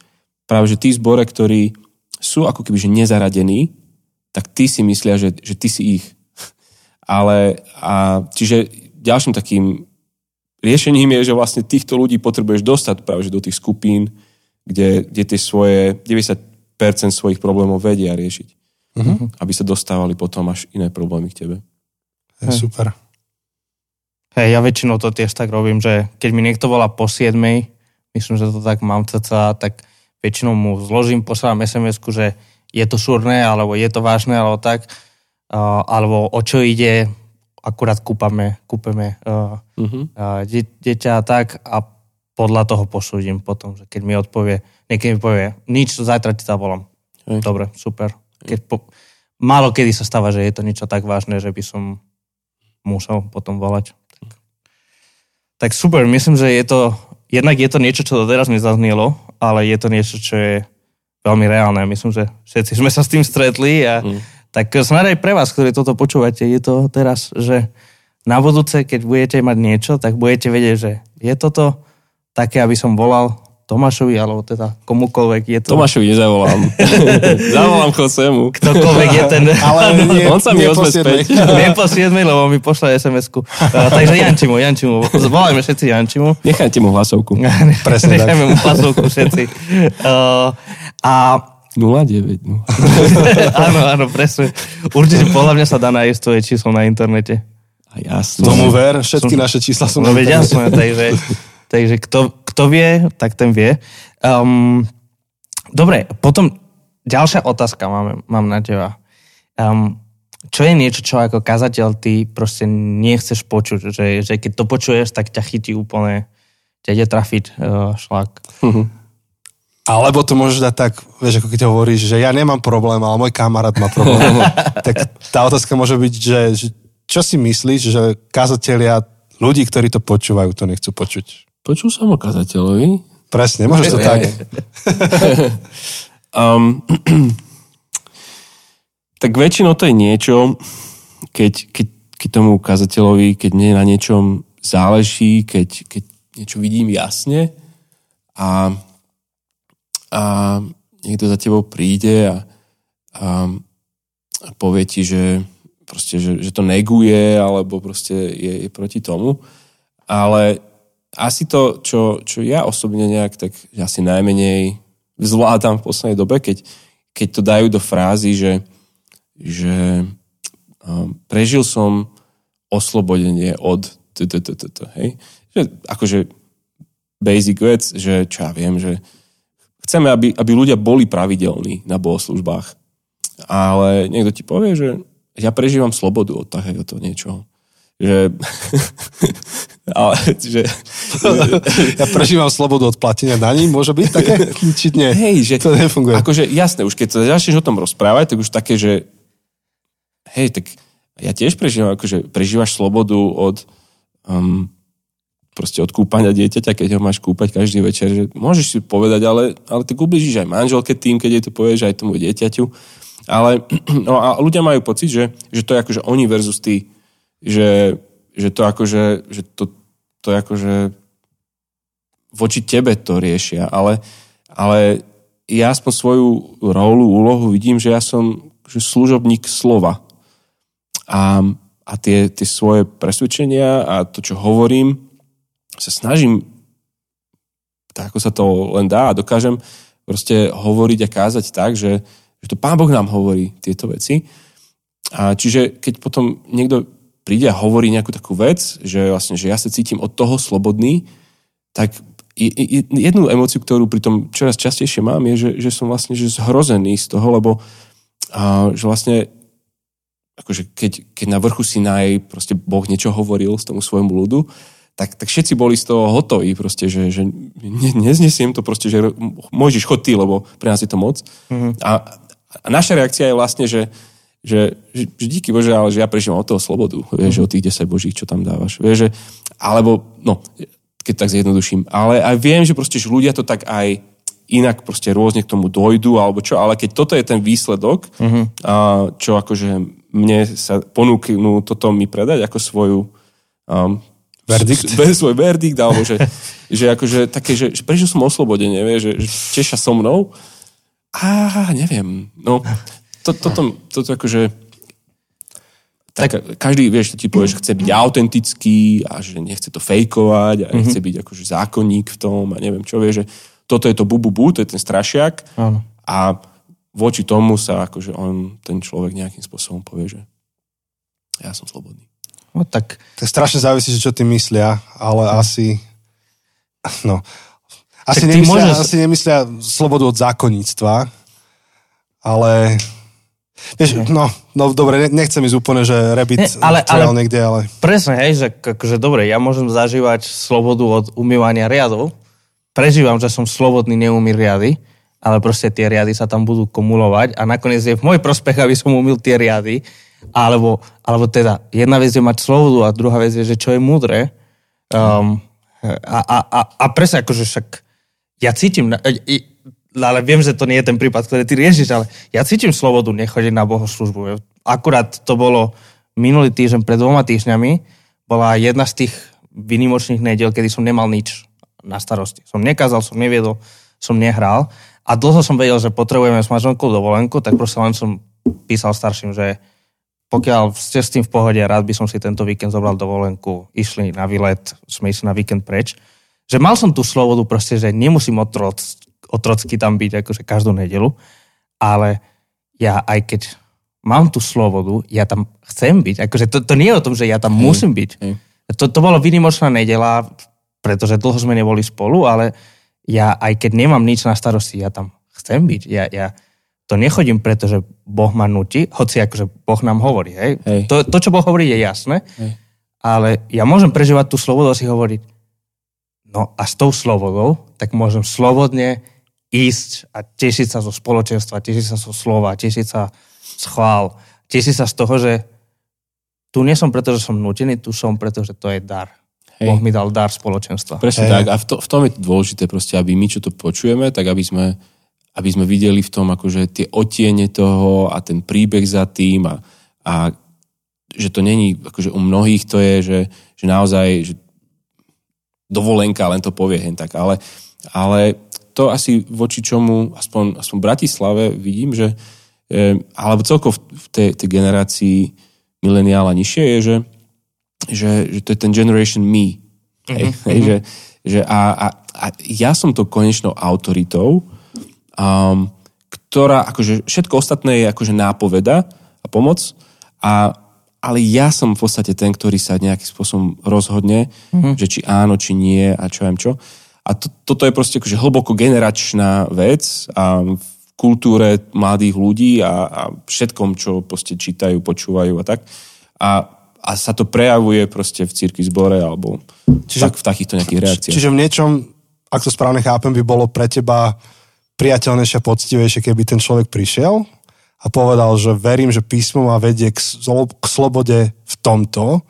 Práve, že tí zbore, ktorí sú ako keby že nezaradení, tak ty si myslia, že, že ty si ich. Ale, a, čiže ďalším takým riešením je, že vlastne týchto ľudí potrebuješ dostať práve že do tých skupín, kde, kde tie svoje 90% svojich problémov vedia riešiť. Uh-huh. Aby sa dostávali potom až iné problémy k tebe. Je super. Hej, ja väčšinou to tiež tak robím, že keď mi niekto volá po 7, myslím, že to tak mám cca, tak väčšinou mu zložím, posielam sms že je to súrne, alebo je to vážne, alebo tak. uh, alebo o čo ide, akurát kúpame, kúpeme uh, uh-huh. uh, de- deťa a tak a podľa toho posúdim potom, že keď mi odpovie, niekedy mi povie, nič, zajtra ti zavolám. Hej. Dobre, super. Keď po, málo kedy sa stáva, že je to niečo tak vážne, že by som musel potom volať. Tak, tak super, myslím, že je to, jednak je to niečo, čo doteraz mi zaznielo, ale je to niečo, čo je veľmi reálne. Myslím, že všetci sme sa s tým stretli a mm. tak snad aj pre vás, ktorí toto počúvate, je to teraz, že na budúce, keď budete mať niečo, tak budete vedieť, že je toto také, aby som volal Tomášovi, alebo teda komukoľvek je to... Tomášovi nezavolám. Zavolám Chosemu. Ktokoľvek je ten... Ale nie, On sa mi ozve späť. Nie po 7, lebo mi pošle SMS-ku. Uh, takže Jančimu, Jančimu. Volajme všetci Jančimu. Nechajte mu hlasovku. Presne tak. Nechajme mu hlasovku všetci. Uh, a 09. No. áno, áno, presne. Určite podľa mňa sa dá nájsť tvoje číslo na internete. A jasno. Tomu ver, všetky naše čísla sú No na veď internete. jasné, takže, takže kto, kto vie, tak ten vie. Um, dobre, potom ďalšia otázka mám, mám na teba. Um, čo je niečo, čo ako kazateľ ty proste nechceš počuť, že, že keď to počuješ, tak ťa chytí úplne, ťa ide trafiť uh, šlak. Alebo to môžeš dať tak, vieš, ako keď hovoríš, že ja nemám problém, ale môj kamarát má problém. tak tá otázka môže byť, že, že čo si myslíš, že kazatelia, ľudí, ktorí to počúvajú, to nechcú počuť. Počul som o kazateľovi. Presne, môžeš to tak. Um, tak väčšinou to je niečo, keď, keď, keď tomu kazateľovi, keď mne na niečom záleží, keď, keď niečo vidím jasne a, a niekto za tebou príde a, a, a povie ti, že, proste, že, že to neguje alebo proste je, je proti tomu. Ale asi to, čo, čo ja osobne nejak tak asi najmenej zvládam v poslednej dobe, keď, keď to dajú do frázy, že, že um, prežil som oslobodenie od hej? Že, akože basic vec, že čo ja viem, že chceme, aby, aby ľudia boli pravidelní na bohoslužbách. Ale niekto ti povie, že ja prežívam slobodu od takéhoto niečoho. Že, ale, že, Ja prežívam slobodu od platenia daní, môže byť také? Či nie? Hej, že to nefunguje. Akože jasné, už keď sa začneš o tom rozprávať, tak už také, že hej, tak ja tiež prežívam, akože prežívaš slobodu od um, proste od kúpania dieťaťa, keď ho máš kúpať každý večer, že môžeš si povedať, ale, ale tak ubližíš aj manželke tým, keď jej to povieš, aj tomu dieťaťu. Ale no a ľudia majú pocit, že, že to je akože oni versus ty. Že, že to akože, že to, to akože voči tebe to riešia, ale, ale ja aspoň svoju rolu, úlohu vidím, že ja som že služobník slova. A, a tie, tie svoje presvedčenia a to, čo hovorím, sa snažím, tak ako sa to len dá a dokážem proste hovoriť a kázať tak, že, že to Pán Boh nám hovorí tieto veci. A čiže keď potom niekto príde a hovorí nejakú takú vec, že vlastne, že ja sa cítim od toho slobodný, tak jednu emociu, ktorú pri tom čoraz častejšie mám, je, že, že som vlastne že zhrozený z toho, lebo a, že vlastne akože keď, keď na vrchu Sinaj proste Boh niečo hovoril z tomu svojmu ľudu, tak, tak všetci boli z toho hotoví proste, že, že ne, neznesiem to proste, že môžeš chod ty, lebo pre nás je to moc. Mm-hmm. A, a naša reakcia je vlastne, že, že, že, že díky Bože, ale že ja prežívam od toho slobodu, vieš, mm-hmm. od tých 10 božích, čo tam dávaš. Vieš, že, alebo, no, keď tak zjednoduším. Ale aj viem, že proste, že ľudia to tak aj inak proste rôzne k tomu dojdu, alebo čo, ale keď toto je ten výsledok, mm-hmm. a čo akože mne sa ponúknú toto mi predať ako svoju um, Verdikt? Svoj verdikt, alebo že, že akože také, že, že prečo som oslobodenie, vie, že, že teša so mnou. A neviem, no, to, toto, toto akože tak každý, vieš, ti povie, že chce byť autentický a že nechce to fejkovať a nechce byť akože zákonník v tom a neviem čo, vie, že toto je to bu, bu, bu to je ten strašiak Áno. a voči tomu sa akože on, ten človek nejakým spôsobom povie, že ja som slobodný. No tak To strašne závisí, že čo ty myslia, ale asi... No. Asi Tak ty nemyslia, môžeš- asi nemyslia slobodu od zákonníctva, ale Vieš, no, no dobre, nechcem ísť úplne, že Rabbit Nie, ale- ale, ale- niekde, ale... Presne, hej, že akože dobre, ja môžem zažívať slobodu od umývania riadov, prežívam, že som slobodný, neumí riady, ale proste tie riady sa tam budú kumulovať a nakoniec je v môj prospech, aby som umil tie riady, alebo, alebo teda jedna vec je mať slobodu a druhá vec je, že čo je múdre. Um, a, a, a, a presne akože však ja cítim, ale viem, že to nie je ten prípad, ktorý ty riešiš, ale ja cítim slobodu nechodiť na bohoslužbu. Akurát to bolo minulý týždeň, pred dvoma týždňami, bola jedna z tých vynimočných nediel, kedy som nemal nič na starosti. Som nekázal, som neviedol, som nehral a dlho som vedel, že potrebujeme s manželkou dovolenku, tak proste len som písal starším, že pokiaľ ste s tým v pohode, rád by som si tento víkend zobral dovolenku, išli na výlet, sme išli na víkend preč. Že mal som tú slobodu proste, že nemusím otroc, otrocky tam byť akože každú nedelu, ale ja aj keď mám tú slobodu, ja tam chcem byť. Akože to, to nie je o tom, že ja tam Hej, musím byť. hej. To, to bolo výnimočná nedela, pretože dlho sme neboli spolu, ale ja aj keď nemám nič na starosti, ja tam chcem byť. Ja, ja to nechodím, pretože Boh ma nutí, hoci akože Boh nám hovorí. Hej? Hej. To, to, čo Boh hovorí, je jasné, Hej. ale ja môžem prežívať tú slobodu a si hovoriť, no a s tou slobodou, tak môžem slobodne ísť a tešiť sa zo spoločenstva, tešiť sa zo slova, tešiť sa z chvál, tešiť sa z toho, že tu nie som preto, že som nutený, tu som preto, že to je dar. Hej. Boh mi dal dar spoločenstva. Presne Hej. tak. A v, to, v tom je to dôležité proste, aby my, čo to počujeme, tak aby sme, aby sme videli v tom akože tie otiene toho a ten príbeh za tým a, a že to není, akože u mnohých to je, že, že naozaj že dovolenka len to povie hen tak, ale, ale to asi voči čomu, aspoň, aspoň v Bratislave vidím, že e, alebo celkovo v, tej, tej generácii mileniála nižšie je, že, že, že to je ten generation me. Hej, hej, že, že a, a, a ja som to konečnou autoritou, um, ktorá, akože všetko ostatné je akože nápoveda a pomoc, a, ale ja som v podstate ten, ktorý sa nejakým spôsobom rozhodne, že či áno, či nie a čo viem čo. A to, toto je proste akože hlboko generačná vec a v kultúre mladých ľudí a, a všetkom, čo proste čítajú, počúvajú a tak. A, a sa to prejavuje proste v cirkvi zbore alebo Čiže, tak, v takýchto nejakých reakciách. Čiže v niečom, ak to správne chápem, by bolo pre teba priateľnejšie, poctivejšie, keby ten človek prišiel a povedal, že verím, že písmo ma vedie k, slo- k slobode v tomto,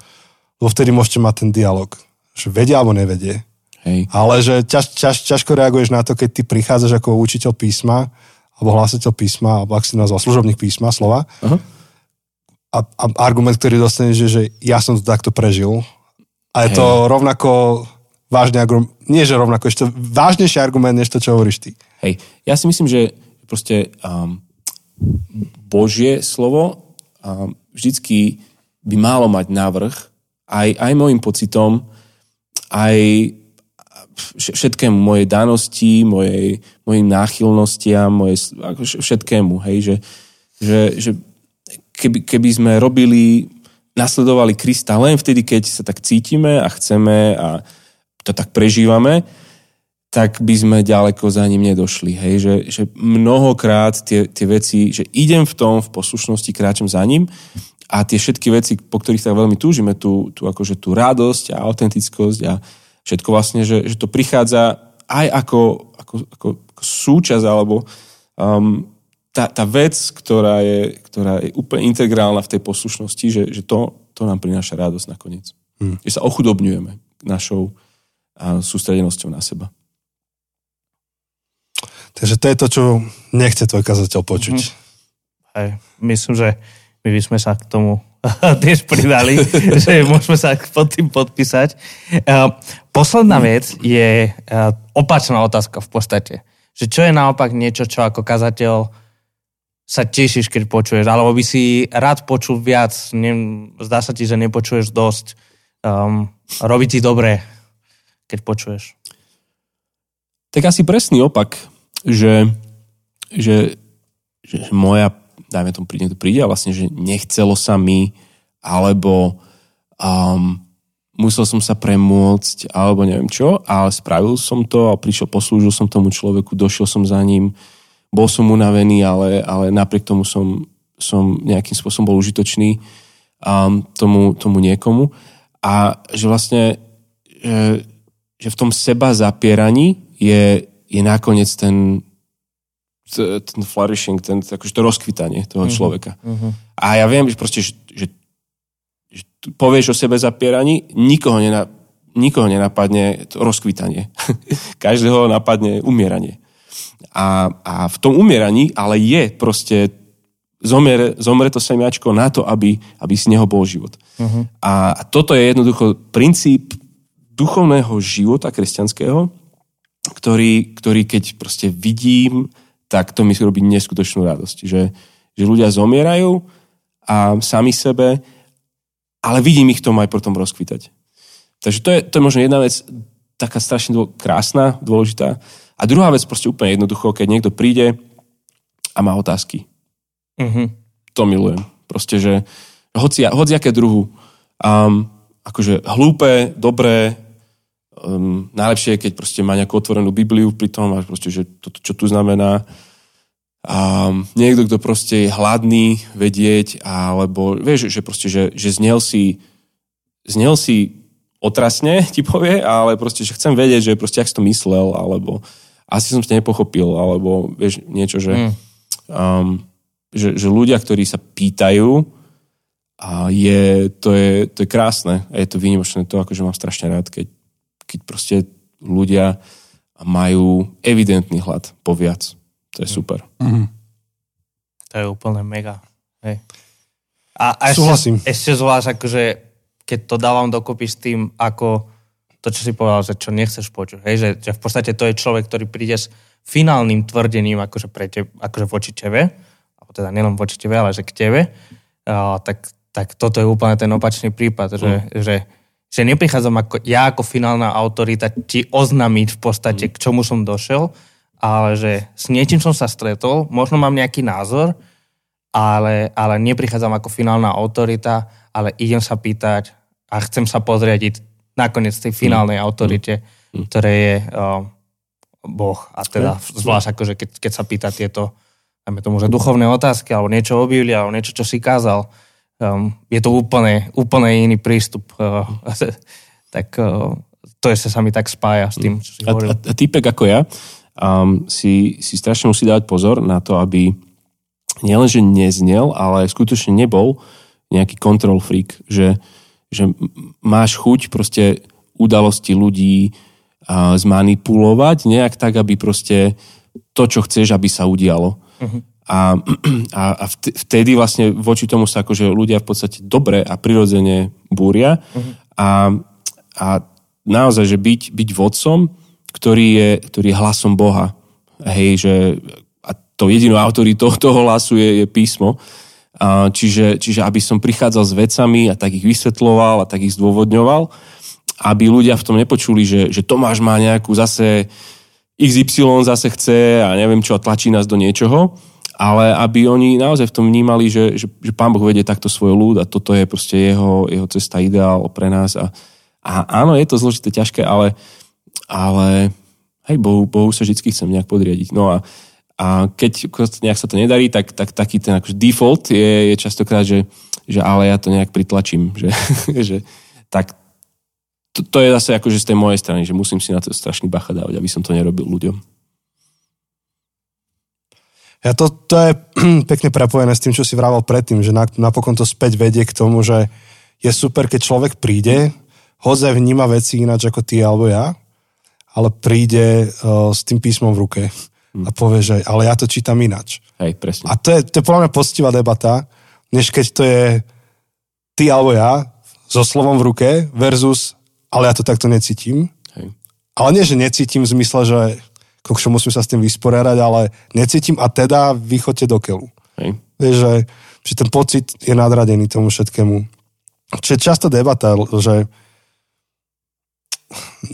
lebo vtedy môžete mať ten dialog. Že vedia alebo nevedie. Hej. Ale že ťaž, ťaž, ťažko reaguješ na to, keď ty prichádzaš ako učiteľ písma, alebo hlásateľ písma, alebo ak si nazval služobník písma, slova. Aha. A, a argument, ktorý dostaneš, je, že ja som to takto prežil. A je to rovnako vážny argument, nie že rovnako, ešte vážnejší argument, než to, čo hovoríš ty. Hej, ja si myslím, že proste um, Božie slovo um, vždycky by malo mať návrh aj, aj môjim pocitom, aj všetkému, mojej danosti, mojej, mojim náchylnostiam, mojej, ako vš- všetkému, hej, že, že, že keby, keby sme robili, nasledovali Krista len vtedy, keď sa tak cítime a chceme a to tak prežívame, tak by sme ďaleko za ním nedošli. Hej? Že, že mnohokrát tie, tie veci, že idem v tom, v poslušnosti, kráčam za ním a tie všetky veci, po ktorých tak veľmi túžime, tú, tú, akože tú radosť a autentickosť a všetko vlastne, že, že to prichádza aj ako, ako, ako, ako súčasť alebo um, tá, tá vec, ktorá je, ktorá je úplne integrálna v tej poslušnosti, že, že to, to nám prináša radosť nakoniec. Hmm. Že sa ochudobňujeme našou a, sústredenosťou na seba. Takže to je to, čo nechce tvoj kazateľ počuť. Hej, myslím, že my by sme sa k tomu tiež pridali, že môžeme sa pod tým podpísať. Uh, posledná vec je uh, opačná otázka v podstate. Že čo je naopak niečo, čo ako kazateľ sa tešíš, keď počuješ, alebo by si rád počul viac, ne, zdá sa ti, že nepočuješ dosť, um, robí ti dobre, keď počuješ. Tak asi presný opak, že, že, že moja, dajme tomu, niekto príde a vlastne, že nechcelo sa mi, alebo um, musel som sa premôcť, alebo neviem čo, ale spravil som to a prišiel, poslúžil som tomu človeku, došiel som za ním, bol som unavený, ale, ale napriek tomu som som nejakým spôsobom bol užitočný um, tomu, tomu niekomu. A že vlastne, že, že v tom seba zapieraní je, je nakoniec ten, ten flourishing, ten, akože to rozkvitanie toho mm-hmm. človeka. Mm-hmm. A ja viem, že proste, že, že, že povieš o sebe zapieraní, nikoho, nena, nikoho nenapadne to rozkvitanie. Každého napadne umieranie. A, a v tom umieraní ale je proste zomre, zomre to semiačko na to, aby, aby z neho bol život. Uh-huh. A toto je jednoducho princíp duchovného života kresťanského, ktorý, ktorý keď proste vidím, tak to mi robí neskutočnú radosť. Že, že ľudia zomierajú a sami sebe, ale vidím ich tom aj potom rozkvitať. Takže to je, to je možno jedna vec, taká strašne dô, krásna, dôležitá. A druhá vec, proste úplne jednoducho, keď niekto príde a má otázky. Mm-hmm. To milujem. Proste, že hoci, hoci aké druhu. Um, akože hlúpe, dobré, um, najlepšie je, keď proste má nejakú otvorenú Bibliu pri tom a proste, že to, čo tu znamená. Um, niekto, kto proste je hladný vedieť, alebo vieš, že proste, že, že znel si znel si otrasne, ti povie, ale proste, že chcem vedieť, že proste, ak si to myslel, alebo asi som to nepochopil, alebo vieš, niečo, že mm. um, že, že ľudia, ktorí sa pýtajú, a je, to, je, to je krásne a je to výnimočné. To akože mám strašne rád, keď, keď proste ľudia majú evidentný hlad po viac. To je super. Mm-hmm. To je úplne mega. Hej. A, a ešte, ešte zvlášť, akože, keď to dávam dokopy s tým, ako to, čo si povedal, že čo nechceš počuť. Hej? Že, že v podstate to je človek, ktorý príde s finálnym tvrdením akože, pre te, akože voči tebe teda nielen voči tebe, ale že k tebe, uh, tak, tak toto je úplne ten opačný prípad, mm. že, že, že neprichádzam ako, ja ako finálna autorita ti oznamiť v podstate, mm. k čomu som došel, ale že s niečím som sa stretol, možno mám nejaký názor, ale, ale neprichádzam ako finálna autorita, ale idem sa pýtať a chcem sa pozriadiť nakoniec tej finálnej mm. autorite, mm. ktoré je uh, Boh. A teda zvlášť akože keď, keď sa pýta tieto dajme tomu, že duchovné otázky, alebo niečo o Biblii, alebo niečo, čo si kázal, um, je to úplne, úplne iný prístup. Uh, tak uh, to ešte sa mi tak spája s tým, čo si hovoril. A, a, a typek ako ja um, si, si strašne musí dávať pozor na to, aby nielenže neznel, ale skutočne nebol nejaký control freak, že, že máš chuť proste udalosti ľudí uh, zmanipulovať nejak tak, aby proste to, čo chceš, aby sa udialo. Uh-huh. A, a, a vtedy vlastne voči tomu sa akože ľudia v podstate dobre a prirodzene búria. Uh-huh. A, a naozaj, že byť, byť vodcom, ktorý je, ktorý je hlasom Boha. Hej, že a to jedinou autoritou toho hlasu je, je písmo. A čiže, čiže aby som prichádzal s vecami a tak ich vysvetloval a tak ich zdôvodňoval, aby ľudia v tom nepočuli, že, že Tomáš má nejakú zase XY zase chce a neviem čo, tlačí nás do niečoho, ale aby oni naozaj v tom vnímali, že, že, že Pán Boh vedie takto svoj ľud a toto je proste jeho, jeho cesta ideál pre nás. A, a áno, je to zložité, ťažké, ale, ale hej, Bohu, Bohu sa vždy chcem nejak podriadiť. No a, a keď nejak sa to nedarí, tak, tak taký ten akože default je, je častokrát, že, že ale ja to nejak pritlačím. Že, že tak to, to je zase akože z tej mojej strany, že musím si na to strašný bacha dávať, aby som to nerobil ľuďom. Ja to, to je pekne prepojené s tým, čo si vravel predtým, že napokon to späť vedie k tomu, že je super, keď človek príde, hodzaj vníma veci ináč ako ty alebo ja, ale príde uh, s tým písmom v ruke a povie, že ale ja to čítam ináč. Hej, presne. A to je, to je podľa mňa poctivá debata, než keď to je ty alebo ja so slovom v ruke versus ale ja to takto necítim. Hej. Ale nie, že necítim v zmysle, že kokšo, musím sa s tým vysporiadať, ale necítim a teda vychoďte do keľu. Hej. Vieš, že, že ten pocit je nadradený tomu všetkému. Čo je často debata, že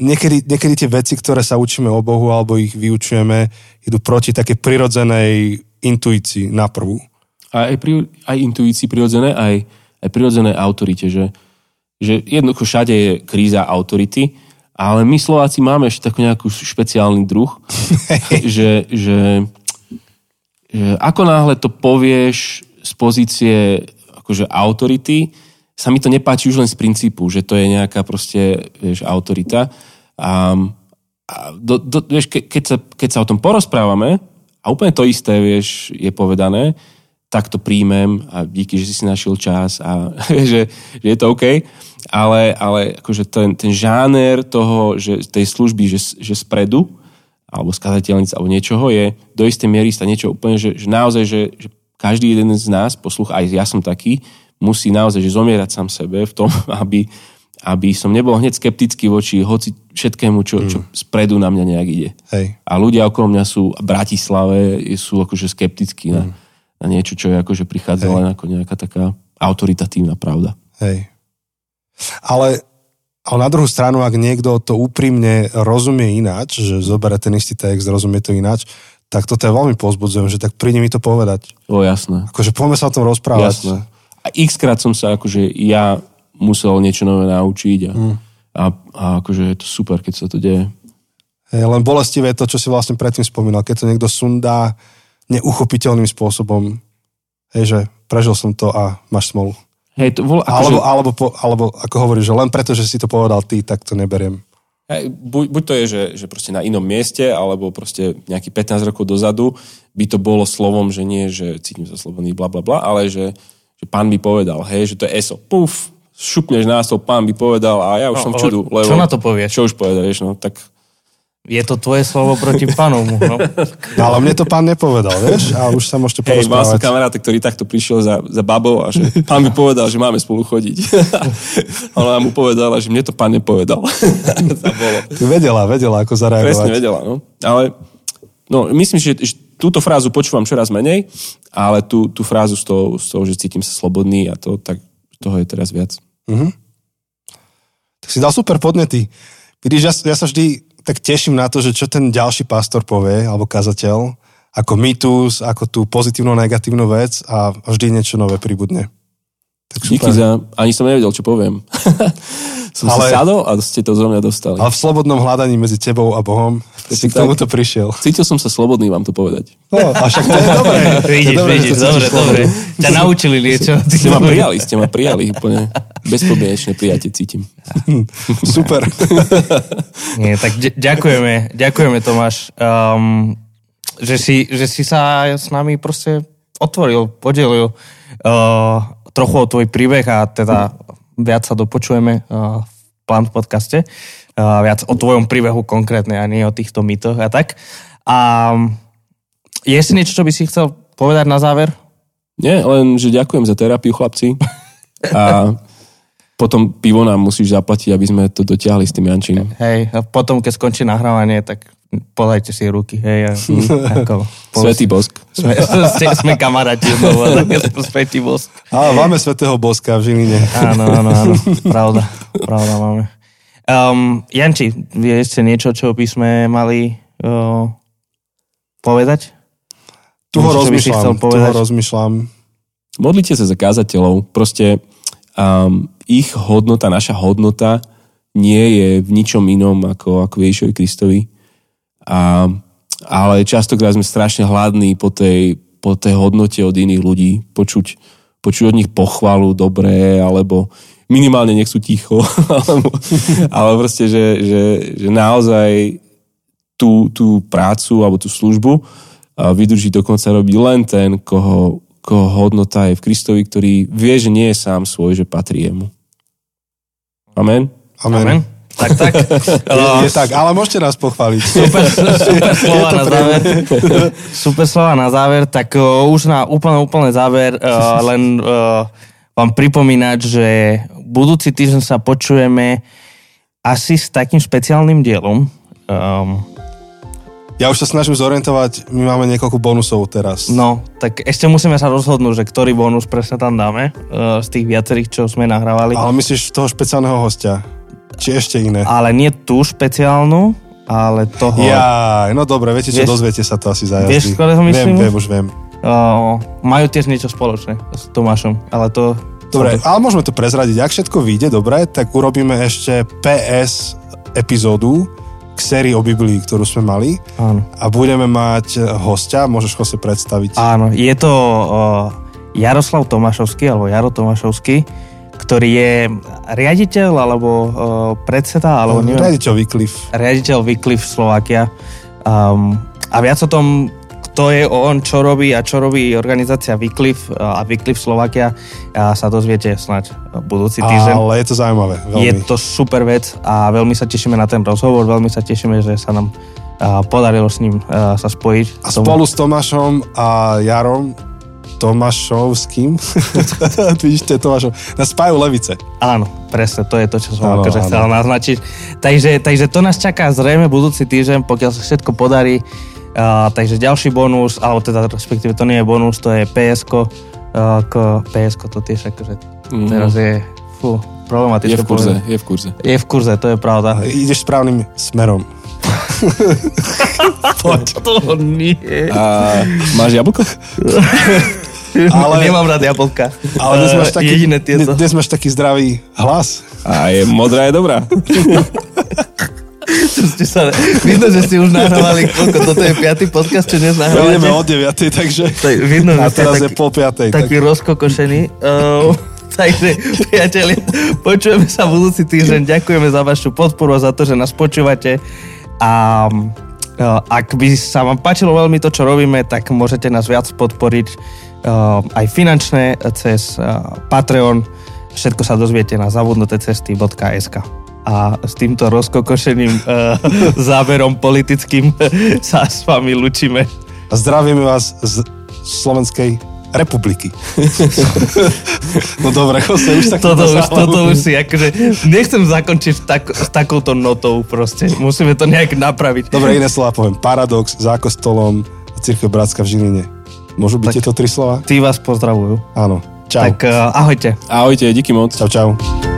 niekedy, niekedy tie veci, ktoré sa učíme o Bohu alebo ich vyučujeme, idú proti také prirodzenej intuícii na prvú. A aj, pri, aj intuícii prirodzené, aj, aj prirodzené autorite, že že jednoducho všade je kríza autority, ale my Slováci máme ešte takú nejakú špeciálny druh, že, že, že ako náhle to povieš z pozície akože autority, sa mi to nepáči už len z princípu, že to je nejaká proste, vieš, autorita. A, a do, do, vieš, ke, keď, sa, keď sa o tom porozprávame, a úplne to isté, vieš, je povedané, tak to príjmem a díky, že si si našiel čas a že, že je to OK. Ale, ale akože ten, ten žáner toho, že tej služby, že, že spredu, alebo skazateľnic, alebo niečoho je do istej miery sa niečo úplne, že, že naozaj, že, že každý jeden z nás, posluch, aj ja som taký, musí naozaj že zomierať sám sebe v tom, aby, aby som nebol hneď skeptický voči hoci všetkému, čo, čo mm. spredu na mňa nejak ide. Hej. A ľudia okolo mňa sú, v Bratislave sú akože skeptickí mm. na, na niečo, čo je akože prichádza len ako nejaká taká autoritatívna pravda. Hej. Ale, ale na druhú stranu, ak niekto to úprimne rozumie ináč, že zoberie ten istý text, rozumie to ináč, tak toto je veľmi pozbudzujem, že tak príde mi to povedať. O, jasné. Akože poďme sa o tom rozprávať. Jasné. A x krát som sa akože ja musel niečo nové naučiť a, mm. a, a akože je to super, keď sa to deje. Hey, len bolestivé je to, čo si vlastne predtým spomínal. Keď to niekto sundá neuchopiteľným spôsobom, hej, že prežil som to a máš smolu. Hej, to bol, akože... alebo, alebo, po, alebo ako hovoríš, že len preto, že si to povedal ty, tak to neberiem. Hej, buď, buď to je, že, že proste na inom mieste, alebo proste nejaký 15 rokov dozadu by to bolo slovom, že nie, že cítim sa slobodný, bla bla bla, ale že že pán by povedal, hej, že to je ESO. Puf, šupneš na stôl, pán by povedal a ja už no, som v čudu. Lebo, čo na to povieš? Čo už povedal, no, tak... Je to tvoje slovo proti pánovu, no. no. ale mne to pán nepovedal, vieš, a už sa môžete porozprávať. Hej, mal som kamaráta, ktorý takto prišiel za, za babou a že pán by povedal, že máme spolu chodiť. Ona mu povedala, že mne to pán nepovedal. Ty vedela, vedela, ako zareagovať. Presne vedela, no. Ale no, myslím, že, že túto frázu počúvam čoraz menej, ale tú, tú frázu z toho, z toho, že cítim sa slobodný a to, tak toho je teraz viac. Mm-hmm. Tak si dal super podnety. Vidíš, ja, ja sa vždy tak teším na to, že čo ten ďalší pastor povie, alebo kazateľ, ako mýtus, ako tú pozitívnu, negatívnu vec a vždy niečo nové pribudne. Tak super. Díky za... Ani som nevedel, čo poviem. som ale, si sadol a ste to zo mňa dostali. Ale v slobodnom hľadaní medzi tebou a Bohom si k tomuto prišiel. Cítil som sa slobodný vám to povedať. No, a však to je dobré. Vidíš, vidíš, dobre, dobre. Ťa naučili niečo. Ste ma prijali, ste ma prijali úplne. Bezpodmienečné prijatie cítim. Super. Nie, tak ďakujeme, ďakujeme Tomáš, um, že, si, že si sa s nami proste otvoril, podelil uh, trochu o tvoj príbeh a teda viac sa dopočujeme uh, v Plant podcaste. Uh, viac o tvojom príbehu konkrétne a nie o týchto mýtoch a tak. A je si niečo, čo by si chcel povedať na záver? Nie, len, že ďakujem za terapiu, chlapci. A potom pivo nám musíš zaplatiť, aby sme to dotiahli s tým Jančím. Hej, a potom, keď skončí nahrávanie, tak podajte si ruky, hej. A, ako, Svetý bosk. Sme, sme kamaráti, Svetý bosk. Ale máme Svetého boska v Žiline. Áno, áno, áno. Pravda, pravda máme. Um, Janči, je ešte niečo, čo by sme mali uh, povedať? Tu ho rozmýšľam, tu ho rozmýšľam. Modlite sa za kázateľov. Proste um, ich hodnota, naša hodnota nie je v ničom inom ako, ako Ježišovi Kristovi a, ale častokrát sme strašne hladní po tej, po tej hodnote od iných ľudí, počuť, počuť od nich pochvalu dobré, alebo minimálne nech sú ticho, alebo, ale proste, že, že, že naozaj tú, tú prácu alebo tú službu vydrží dokonca robiť len ten, koho, koho hodnota je v Kristovi, ktorý vie, že nie je sám svoj, že patrí jemu. Amen? Amen. Amen. Tak, tak. Je, je tak, ale môžete nás pochváliť. Super, super slova na záver. Super slova na záver. Tak uh, už na úplne, úplne záver uh, len uh, vám pripomínať, že budúci týždeň sa počujeme asi s takým špeciálnym dielom. Um, ja už sa snažím zorientovať, my máme niekoľko bonusov teraz. No, tak ešte musíme sa rozhodnúť, že ktorý bonus presne tam dáme uh, z tých viacerých, čo sme nahrávali. Ale myslíš toho špeciálneho hostia? Či ešte iné? Ale nie tú špeciálnu, ale toho... Ja, no dobre, viete čo, vieš, dozviete sa to asi za Vieš, ktoré to myslím? Viem, viem, už viem. Uh, majú tiež niečo spoločné s Tomášom, ale to... Dobre, ale môžeme to prezradiť. Ak všetko vyjde dobre, tak urobíme ešte PS epizódu k sérii o Biblii, ktorú sme mali. Áno. A budeme mať hostia, môžeš ho sa predstaviť. Áno, je to uh, Jaroslav Tomášovský, alebo Jaro Tomášovský, ktorý je riaditeľ, alebo uh, predseda, alebo neviem, Riaditeľ Wycliffe. riaditeľ Wycliffe Slovakia. Um, a viac o tom, kto je on, čo robí a čo robí organizácia Wycliffe a Wycliffe Slovakia a sa dozviete snáď budúci týždeň. Ale je to zaujímavé. Veľmi. Je to super vec a veľmi sa tešíme na ten rozhovor, veľmi sa tešíme, že sa nám podarilo s ním sa spojiť. A spolu s Tomášom a Jarom Tomášovským, vidíš, to je Tomášov, nás spájajú levice. Áno, presne, to je to, čo som Áno, akože áno. chcel naznačiť. Takže, takže to nás čaká zrejme budúci týždeň, pokiaľ sa všetko podarí. Uh, takže ďalší bonus, alebo teda respektíve to nie je bonus, to je PSK. Uh, k PSK to tiež akože Mhm. teraz je fú, problematické. Je v kurze, povedať. je v kurze. Je v kurze, to je pravda. Ideš správnym smerom. Poď to nie. A máš jablko? Ale- Nemám rád jablka. Ale dnes máš taký, Jediné tieto. dnes máš taký zdravý hlas. A je modrá, je dobrá. Ste sa, vidno, že ste už nahrávali, koľko, toto je piatý podcast, čo dnes nahrávate. Ideme od 9, takže... Tak vidno, A teraz je pol 5. taký rozkokošený. Uh, takže, priatelia, počujeme sa budúci týždeň. Ďakujeme za vašu podporu a za to, že nás počúvate. A uh, ak by sa vám páčilo veľmi to, čo robíme, tak môžete nás viac podporiť uh, aj finančne cez uh, Patreon. Všetko sa dozviete na zabudnutecesty.sk a s týmto rozkokošeným záberom politickým sa s vami lučíme. Zdravíme vás z Slovenskej republiky. no dobre, Jose, už tak toto, už, toto už si akože, nechcem zakončiť tak, s takouto notou proste. Musíme to nejak napraviť. Dobre, iné slova poviem. Paradox, za kostolom a Církev Bratská v Žiline. Môžu byť Tak- tieto tri slova? Tí vás pozdravujú. Áno. Čau. Tak uh, ahojte. Ahojte, díky moc. Čau, čau.